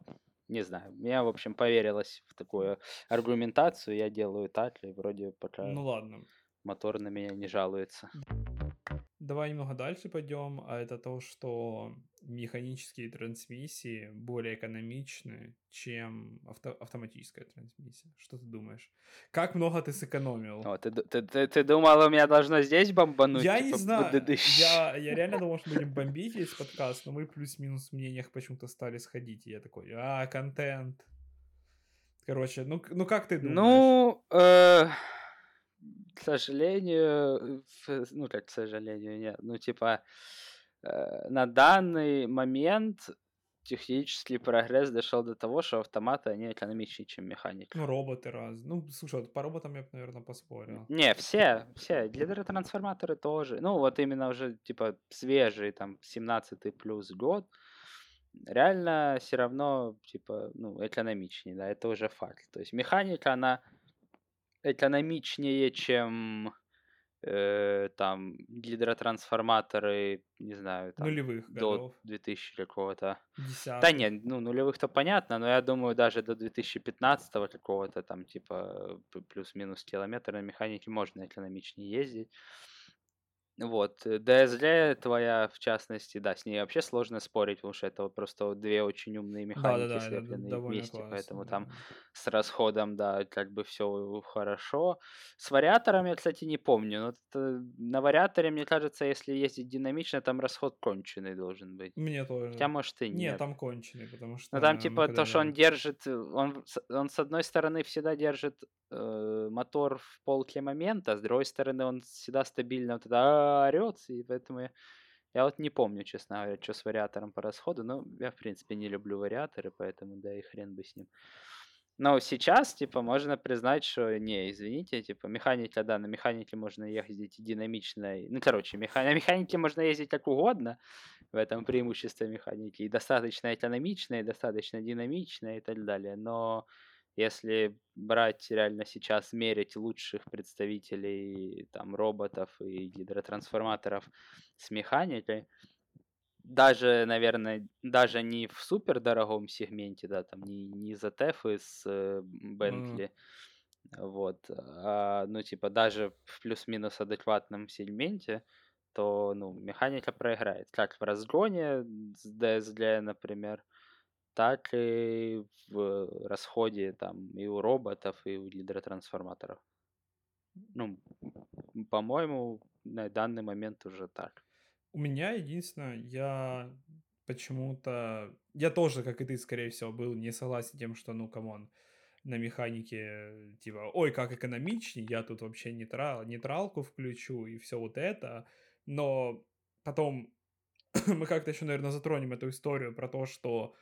не знаю. Мне, в общем, поверилось в такую аргументацию. Я делаю так, и вроде пока Ну ладно. мотор на меня не жалуется. Давай немного дальше пойдем, а это то, что механические трансмиссии более экономичны, чем авто- автоматическая трансмиссия. Что ты думаешь? Как много ты сэкономил? О, ты, ты, ты, ты думал, у меня должно здесь бомбануть? я типа, не знаю, бдыдыщ? я, я реально думал, что будем бомбить весь подкаст, но мы плюс-минус в мнениях почему-то стали сходить, и я такой, а, контент. Короче, ну, ну как ты думаешь? Ну, э, к сожалению, ф- ну как к сожалению, нет, ну типа э, на данный момент технический прогресс дошел до того, что автоматы они экономичнее, чем механика. Ну, роботы раз. Ну, слушай, по роботам я бы, наверное, поспорил. Не, все, все, гидротрансформаторы тоже. Ну, вот именно уже, типа, свежий, там, 17 плюс год, реально все равно, типа, ну, экономичнее, да, это уже факт. То есть механика, она экономичнее, чем э, там гидротрансформаторы, не знаю, там, Нулевых до годов. 2000 какого-то. Да нет, ну нулевых-то понятно, но я думаю, даже до 2015 какого-то там типа плюс-минус километр на механике можно экономичнее ездить. Вот, э, DSG твоя, в частности, да, с ней вообще сложно спорить, потому что это вот просто вот две очень умные механики, Да-да-да, это д- слепленные довольно вместе, классно, поэтому да. там с расходом, да, как бы все хорошо. С вариатором я, кстати, не помню, но это- на вариаторе, мне кажется, если ездить динамично, там расход конченый должен быть. Мне тоже. Хотя, может, и нет. Нет, там конченый, потому что... Ну там типа то, что он держит, э, он, он с одной стороны всегда держит э, мотор в полке момента, с другой стороны он всегда стабильно вот это орет, и поэтому я Я вот не помню, честно говоря, что с вариатором по расходу, но я, в принципе, не люблю вариаторы, поэтому да и хрен бы с ним. Но сейчас, типа, можно признать, что не, извините, типа, механика, да, на механике можно ездить динамично. Ну, короче, меха... на механике можно ездить как угодно, в этом преимущество механики. И достаточно экономично, и достаточно динамично, и так далее. Но если брать реально сейчас, мерить лучших представителей там роботов и гидротрансформаторов с механикой, даже, наверное, даже не в супер дорогом сегменте, да, там не, не за Тефы с э, Бентли, mm. вот, а, ну, типа, даже в плюс-минус адекватном сегменте, то, ну, механика проиграет. Как в разгоне с DSG, например, так и в расходе там и у роботов, и у гидротрансформаторов. Ну, по-моему, на данный момент уже так. У меня единственное, я почему-то... Я тоже, как и ты, скорее всего, был не согласен тем, что, ну, come on, на механике, типа, ой, как экономичнее, я тут вообще нейтрал, нейтралку включу и все вот это. Но потом мы как-то еще, наверное, затронем эту историю про то, что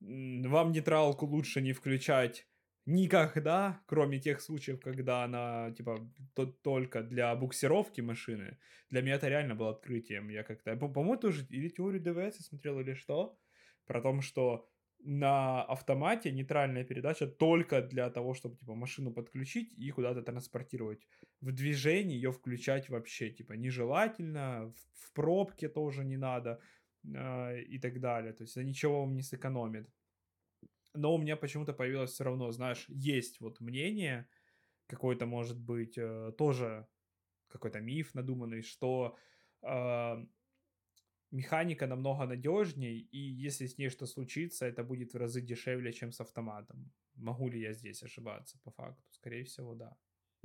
вам нейтралку лучше не включать никогда, кроме тех случаев, когда она, типа, то, только для буксировки машины. Для меня это реально было открытием. Я как-то, по-моему, тоже или теорию ДВС смотрел, или что, про то, что на автомате нейтральная передача только для того, чтобы, типа, машину подключить и куда-то транспортировать. В движении ее включать вообще, типа, нежелательно, в, в пробке тоже не надо э, и так далее. То есть это ничего вам не сэкономит но у меня почему-то появилось все равно, знаешь, есть вот мнение, какой-то, может быть, э, тоже какой-то миф надуманный, что э, механика намного надежней, и если с ней что случится, это будет в разы дешевле, чем с автоматом. Могу ли я здесь ошибаться по факту? Скорее всего, да.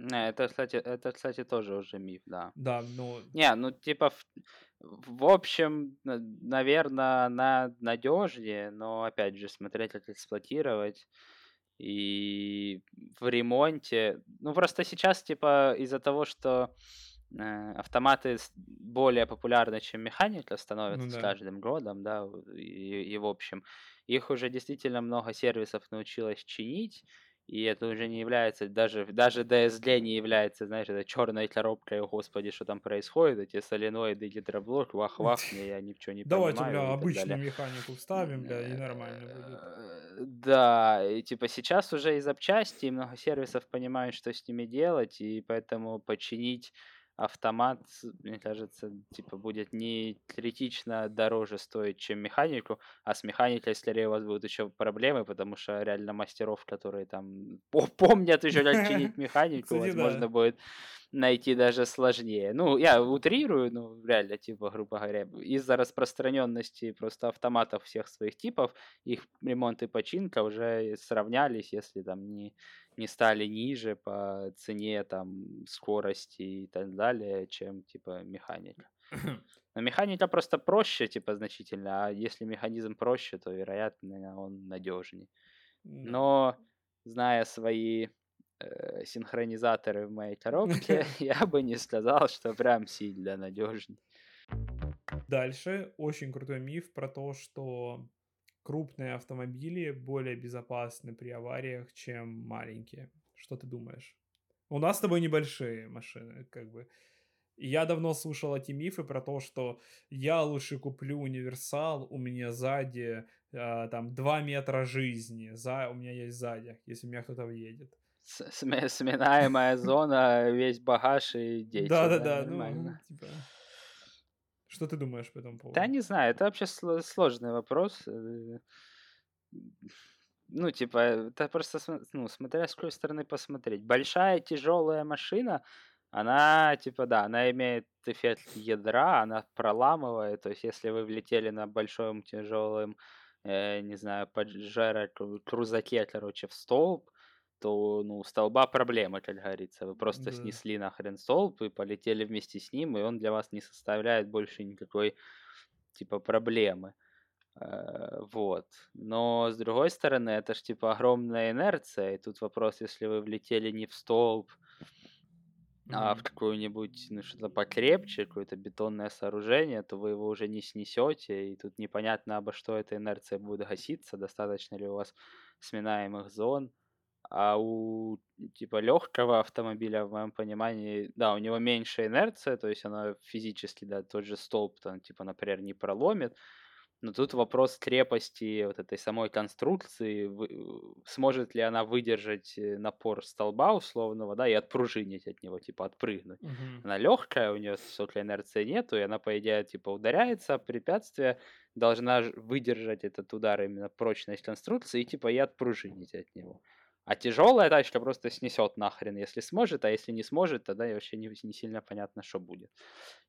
Не, это, кстати, это, кстати, тоже уже миф, да. Да, ну... Не, ну, типа, в, в общем, наверное, она надежнее, но, опять же, смотреть, как эксплуатировать. И в ремонте... Ну, просто сейчас, типа, из-за того, что э, автоматы более популярны, чем механика становятся ну, да. с каждым годом, да, и, и в общем, их уже действительно много сервисов научилось чинить, и это уже не является, даже, даже DSG не является, знаешь, это черной коробкой, о господи, что там происходит, эти соленоиды, гидроблок, вах-вах, мне я ни в чем не Давайте, понимаю. Давайте, бля, обычную далее. механику вставим, бля, и нормально будет. Э, да, и типа сейчас уже и запчасти, и много сервисов понимают, что с ними делать, и поэтому починить автомат, мне кажется, типа будет не критично дороже стоить, чем механику, а с механикой, скорее, у вас будут еще проблемы, потому что реально мастеров, которые там помнят еще, как чинить механику, возможно, будет найти даже сложнее. Ну, я утрирую, ну, реально, типа, грубо говоря, из-за распространенности просто автоматов всех своих типов, их ремонт и починка уже сравнялись, если там не, не стали ниже по цене, там, скорости и так далее, чем, типа, механика. Но механика просто проще, типа, значительно, а если механизм проще, то, вероятно, он надежнее. Но, зная свои э, синхронизаторы в моей коробке, я бы не сказал, что прям сильно надежный. Дальше очень крутой миф про то, что крупные автомобили более безопасны при авариях, чем маленькие. Что ты думаешь? У нас с тобой небольшие машины, как бы. я давно слушал эти мифы про то, что я лучше куплю универсал, у меня сзади э, там 2 метра жизни, за, у меня есть сзади, если меня кто-то въедет сминаемая зона, весь багаж и дети. Да-да-да, ну, типа... Что ты думаешь по этому поводу? Да, не знаю, это вообще сложный вопрос. Э, ну, типа, это просто, ну, смотря с какой стороны посмотреть. Большая тяжелая машина, она, типа, да, она имеет эффект ядра, она проламывает. То есть, если вы влетели на большом тяжелом, э, не знаю, поджара крузаке, короче, в столб, то ну, столба проблема, как говорится. Вы просто да. снесли нахрен столб и полетели вместе с ним, и он для вас не составляет больше никакой типа проблемы. Э, вот. Но с другой стороны, это ж типа огромная инерция, и тут вопрос, если вы влетели не в столб, а в какую-нибудь, ну, что-то покрепче, какое-то бетонное сооружение, то вы его уже не снесете, и тут непонятно, обо что эта инерция будет гаситься, достаточно ли у вас сминаемых зон. А у типа легкого автомобиля, в моем понимании, да, у него меньше инерция, то есть она физически, да, тот же столб, там, типа, например, не проломит. Но тут вопрос крепости вот этой самой конструкции, вы- сможет ли она выдержать э, напор столба условного, да, и отпружинить от него, типа отпрыгнуть. Мгм. Она легкая, у нее высокой инерции нету, и она, по идее, типа ударяется, препятствие должна выдержать этот удар именно прочность конструкции и типа и отпружинить от него. А тяжелая тачка просто снесет нахрен, если сможет, а если не сможет, тогда и вообще не, не сильно понятно, что будет.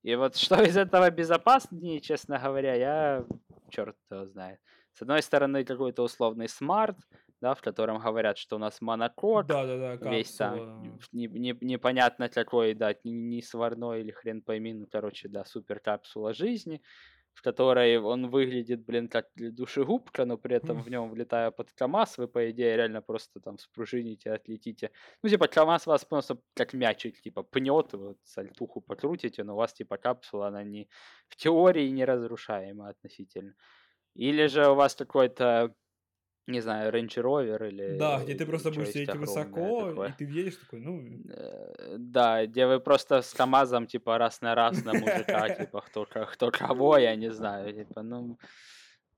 И вот что из этого безопаснее, честно говоря, я черт его знает. С одной стороны, какой-то условный смарт, да, в котором говорят, что у нас монокок, Да-да-да, весь там не- не- непонятно какой, да, не, не сварной или хрен пойми, ну, короче, да, супер капсула жизни, в которой он выглядит, блин, как душегубка, но при этом в нем, влетая под КАМАЗ, вы, по идее, реально просто там спружините, отлетите. Ну, типа, КАМАЗ вас просто как мячик, типа, пнет, вот сальтуху покрутите, но у вас, типа, капсула, она не в теории неразрушаема относительно. Или же у вас какой-то, не знаю, Range Rover или Да, где ты просто будешь сидеть высоко, такое. и ты едешь такой, ну, Э, Да, где вы просто с КамАЗом, типа, раз на раз на мужика, типа, кто, кто кого, я не знаю, типа, ну,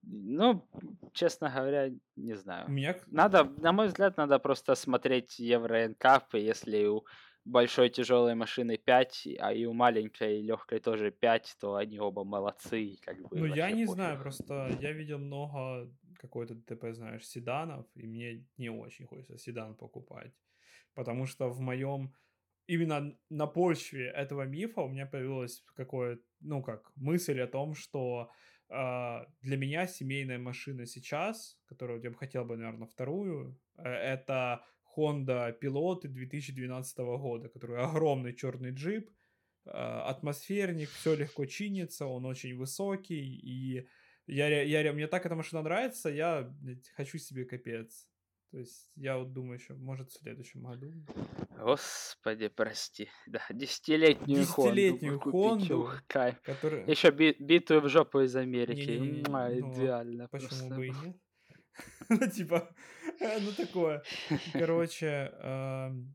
ну, честно говоря, не знаю. меня... Надо, на мой взгляд, надо просто смотреть Евро НКАП, и если у большой тяжелой машины 5, а и у маленькой легкой тоже 5, то они оба молодцы, как бы Ну, я не знаю, пофиг. просто я видел много какой-то ДТП, знаешь, седанов, и мне не очень хочется седан покупать. Потому что в моем... Именно на почве этого мифа у меня появилась какое ну как, мысль о том, что а, для меня семейная машина сейчас, которую я бы хотел бы, наверное, вторую, э, это Honda Pilot 2012 года, который огромный черный джип, а, атмосферник, все легко чинится, он очень высокий, и я, я, мне так эта машина нравится, я хочу себе капец. То есть я вот думаю еще, может, в следующем году. Господи, прости. Да, десятилетнюю Хонду Десятилетнюю Хонду, ух, кайф. Которая... Еще битую в жопу из Америки. Не-не-не, Муа, ну, идеально Почему просто. бы и нет? Ну, типа, э, ну такое. Короче, эм,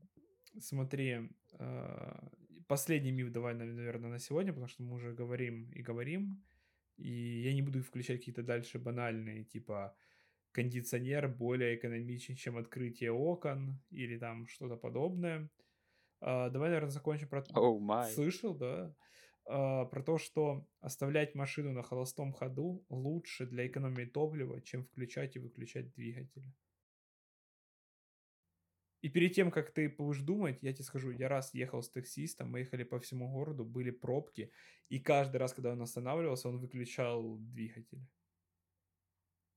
смотри, э, последний миф давай, наверное, на сегодня, потому что мы уже говорим и говорим, и я не буду включать какие-то дальше банальные, типа кондиционер более экономичен, чем открытие окон или там что-то подобное. А, Давай, наверное, закончим про... Оу май. Слышал, да? А, Про то, что оставлять машину на холостом ходу лучше для экономии топлива, чем включать и выключать двигатель. И перед тем, как ты будешь думать, я тебе скажу, я раз ехал с таксистом, мы ехали по всему городу, были пробки, и каждый раз, когда он останавливался, он выключал двигатель.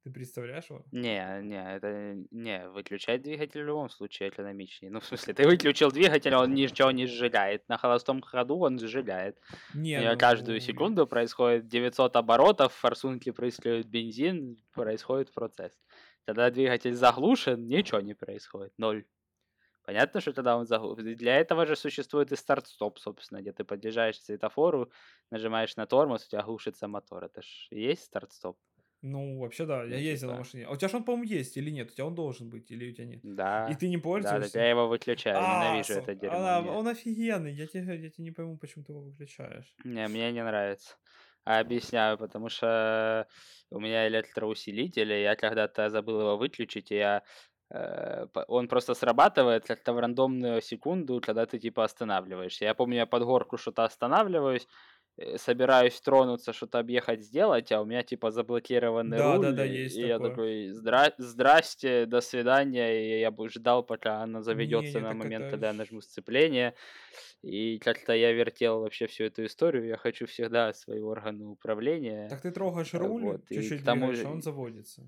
Ты представляешь его? Не, не, это не, выключать двигатель в любом случае экономичнее. Ну, в смысле, ты выключил двигатель, он ничего не сжигает. На холостом ходу он сжигает. Не, него каждую ну, секунду происходит 900 оборотов, форсунки прыскают бензин, происходит процесс. Когда двигатель заглушен, ничего не происходит, ноль. Понятно, что тогда он заглушен. Для этого же существует и старт-стоп, собственно, где ты подъезжаешь к светофору, нажимаешь на тормоз, у тебя глушится мотор. Это ж и есть старт-стоп. Ну, вообще, да, я ездил на машине. А у тебя же он, по-моему, есть или нет? У тебя он должен быть, или у тебя нет? И Да. ты не Да, пользуешься? я его выключаю, А, ненавижу это дерьмо. мне- он офигенный, я тебе, я тебе не пойму, почему ты его выключаешь. Не, мне не нравится. А объясняю, потому что у меня электроусилитель, и я когда-то забыл его выключить, и я он просто срабатывает как-то в рандомную секунду, когда ты типа останавливаешься. Я помню, я под горку что-то останавливаюсь, э, собираюсь тронуться, что-то объехать, сделать, а у меня типа заблокированный Да, руль, да, да, и есть я такое. такой, «Здра- здрасте, до свидания, и я бы ждал, пока она заведется Не, на момент, это когда я нажму сцепление. И как-то я вертел вообще всю эту историю. Я хочу всегда свои органы управления. Так ты трогаешь Э, руль, вот, и чуть-чуть тому а он заводится.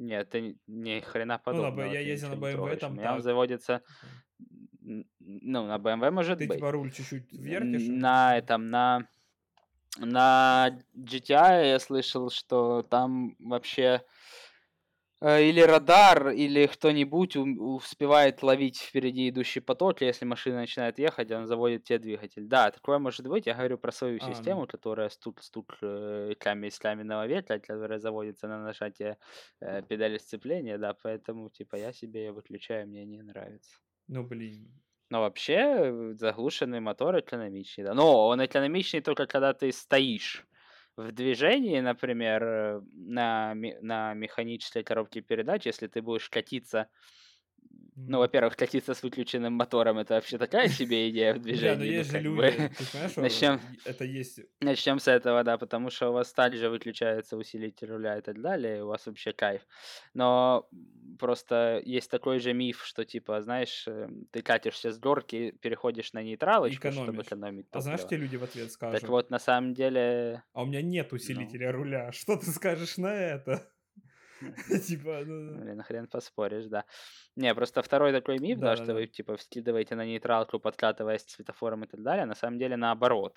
Нет, ты ни хрена Ну, на подобного. я ты ездил на BMW, там У меня он так. заводится, ну, на BMW может Ты быть. типа руль чуть-чуть вертишь. он На этом, на, на GTI я слышал, что там вообще или радар, или кто-нибудь успевает ловить впереди идущий поток, если машина начинает ехать, он заводит тебе двигатель. Да, такое может быть. Я говорю про свою А, систему, ну. которая стук-стук э, клями из кляменного ветра, которая заводится на нажатие э, педали сцепления, да, поэтому, типа, я себе ее выключаю, мне не нравится. Ну, блин. Но вообще э, заглушенный мотор экономичный, да. Но он экономичный только когда ты стоишь в движении, например, э, на, на механической коробке передач, если ты будешь катиться, ну, во-первых, катиться с выключенным мотором, это вообще такая себе идея в Бля, движении. ну ну, есть же как люди, Начнем, это есть... начнем с этого, да, потому что у вас также выключается усилитель руля и так далее, и у вас вообще кайф. Но просто есть такой же миф, что, типа, знаешь, э, ты катишься с горки, переходишь на нейтралочку, чтобы экономить А знаешь, тебе люди в ответ Так скажут, вот, на самом деле, а у меня нет ну, усилителя руля, что ты скажешь на это? Типа, ну, Блин, хрен поспоришь, да. Не, просто второй такой миф, да, что вы, типа, вскидываете на нейтралку, подкатываясь к светофорам и так далее. На самом деле наоборот.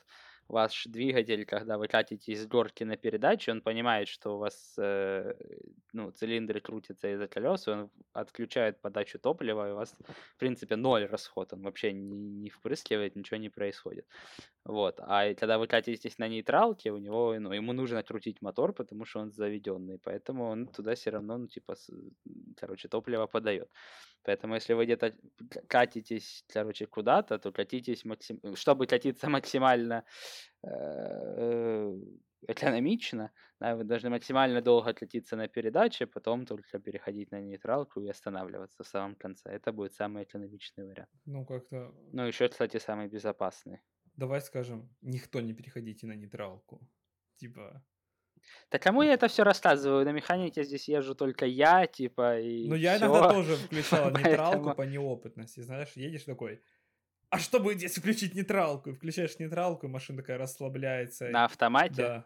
Ваш двигатель, когда вы катите с горки на передаче, он понимает, что у вас э, ну, цилиндры крутятся из-за колес, он отключает подачу топлива, и у вас, в принципе, ноль расход. Он вообще не, не впрыскивает, ничего не происходит. Вот. А когда вы катитесь на нейтралке, у него, ну, ему нужно крутить мотор, потому что он заведенный. Поэтому он туда все равно, ну, типа, короче, топливо подает. Поэтому если вы где-то катитесь, короче, куда-то, то катитесь максим... чтобы катиться максимально э, экономично, да, вы должны максимально долго катиться на передаче, потом только переходить на нейтралку и останавливаться в самом конце. Это будет самый экономичный вариант. ну как-то... Ну, еще, кстати, самый безопасный. Давай скажем, никто не переходите на нейтралку. Типа, Да кому я это все рассказываю? На механике здесь езжу только я, типа, и ну я иногда тоже включал нейтралку Поэтому- по неопытности, знаешь, едешь такой, а что будет, если включить нейтралку? И включаешь нейтралку, и машина такая расслабляется. На автомате? Да.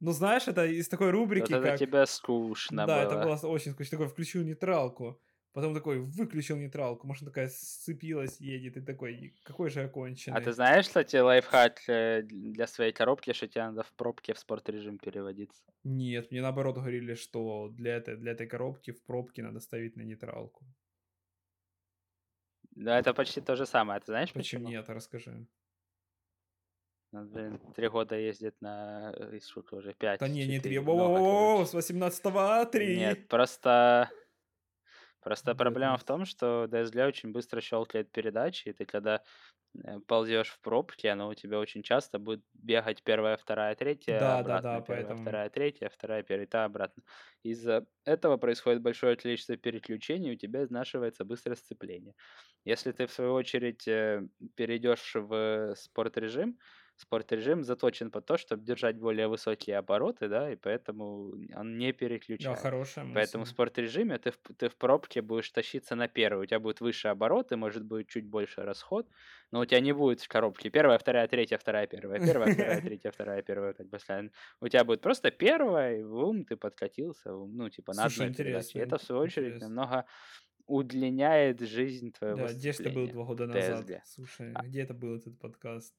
Ну, знаешь, это из такой рубрики, Вот это как... тебе скучно да, было. это было очень скучно. Такой, включил нейтралку. Потом такой, выключил нейтралку. Машина такая сцепилась, едет. И такой, какой же я конченый. А ты знаешь, кстати, лайфхак э, для своей коробки, что тебе надо в пробке в спорт режим переводиться? Нет, мне наоборот говорили, что для этой, для этой коробки в пробке надо ставить на нейтралку. Да, это почти то же самое. А Ты знаешь Почему почему? нет, расскажи. Ну, блин, три года ездит на... э, Сколько уже? Пять? Да не, не три. Во-во-во, короче. с 18 а 3. Нет, просто... Просто Да, проблема в том, что DSG очень быстро щелкает передачи, и ты когда э, ползешь в пробке, оно у тебя очень часто будет бегать первая, вторая, третья, Да, да, обратно, да, первая, поэтому- вторая, третья, вторая, первая, та, обратно. Из-за этого происходит большое количество переключений, у тебя изнашивается быстрое сцепление. Если ты, в свою очередь, э, перейдешь в спорт-режим, спорт-режим заточен под то, чтобы держать более высокие обороты, да, и поэтому он не Да, переключает. хорошая Поэтому в мысль. спорт-режиме ты в, ты в пробке будешь тащиться на первый. У тебя будет выше обороты, может быть чуть больше расход, но у тебя не будет в коробке первая, вторая, третья, вторая, первая, первая, вторая, третья, вторая, первая, так постоянно. У тебя будет просто первая, и бум, ты подкатился, ну, типа на Слушай, интересно, это, в свою очередь, интересно. немного удлиняет жизнь твоего Да, где ж ты был сцепления. два года назад? Слушай, А. где это был этот подкаст?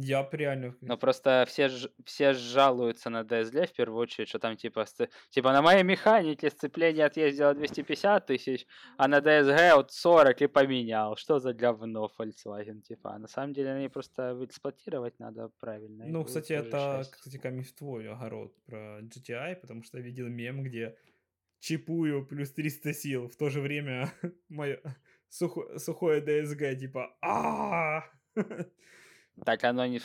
Я б реально... Но просто все, ж- все жалуются на DSG в первую очередь, что там типа, сце- типа на моей механике сцепление отъездило 250 тысяч, а на DSG вот 40 и поменял. Что за говно Volkswagen, типа. А на самом деле они просто эксплуатировать надо правильно. Ну, кстати, это, счастье. кстати, камень в твой огород про GTI, потому что я видел мем, где чипую плюс 300 сил, в то же время мое сухо- сухое DSG, типа а Так оно, не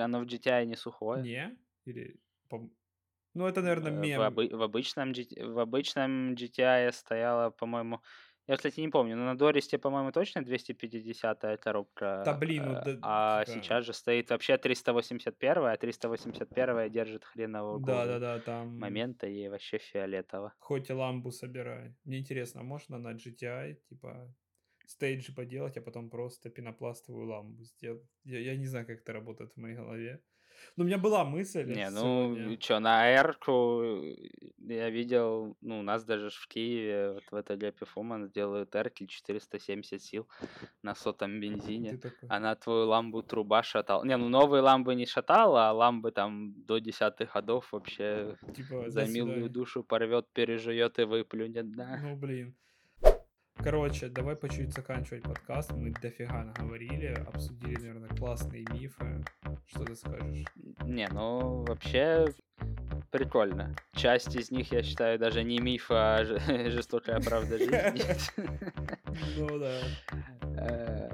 оно в GTI не сухое. Не? Или... Ну, это, наверное, Э, мем. В, обы- в обычном, GT в обычном GTI стояла, по-моему... Я, кстати, не помню, но на Дористе, по-моему, точно 250-я коробка. Да блин, ну э, да, А типа- сейчас же стоит вообще 381 а 381 держит хренового Да-да-да, там... момента и вообще фиолетово. Хоть и ламбу собирай. Мне интересно, можно на GTI, типа, стейджи поделать, а потом просто пенопластовую ламбу сделать? Я, я не знаю, как это работает в моей голове. Ну, у меня была мысль Не, ну, сегодня. чё, на Эрку я видел, ну, у нас даже в Киеве, вот в этой для Performance делают Эрки 470 сил на сотом бензине. Она твою ламбу труба шатал. Не, ну новые ламбы не шатала, а ламбы там до десятых годов вообще Типа, за милую душу порвет, пережует и выплюнет, да. Ну, блин. Короче, давай по чуть заканчивать подкаст. Мы дофига наговорили, обсудили, наверное, классные мифы. Что ты скажешь? Не, ну вообще прикольно. Часть из них, я считаю, даже не миф, а жестокая правда жизни. Ну да. Э,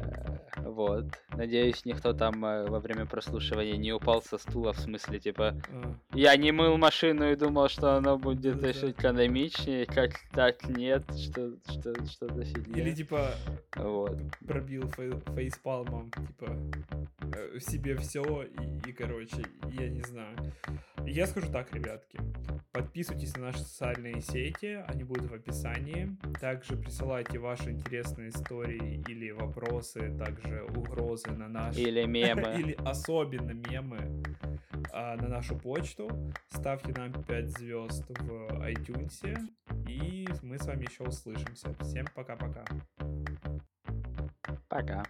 Вот. Надеюсь, никто там э, во время прослушивания не упал со стула, в смысле, типа, А, я не мыл машину и думал, что оно будет Да-да. еще экономичнее, как так нет, что, что, что за фигня. Или типа Вот. пробил фей- фейспалмом, типа э, себе все и, и, короче, я не знаю. Я скажу так, ребятки. Подписывайтесь на наши социальные сети, они будут в описании. Также присылайте ваши интересные истории или вопросы, также угрозы на наш... Или мемы. или особенно мемы а, на нашу почту. Ставьте нам 5 звезд в iTunes. И мы с вами еще услышимся. Всем пока-пока. Пока.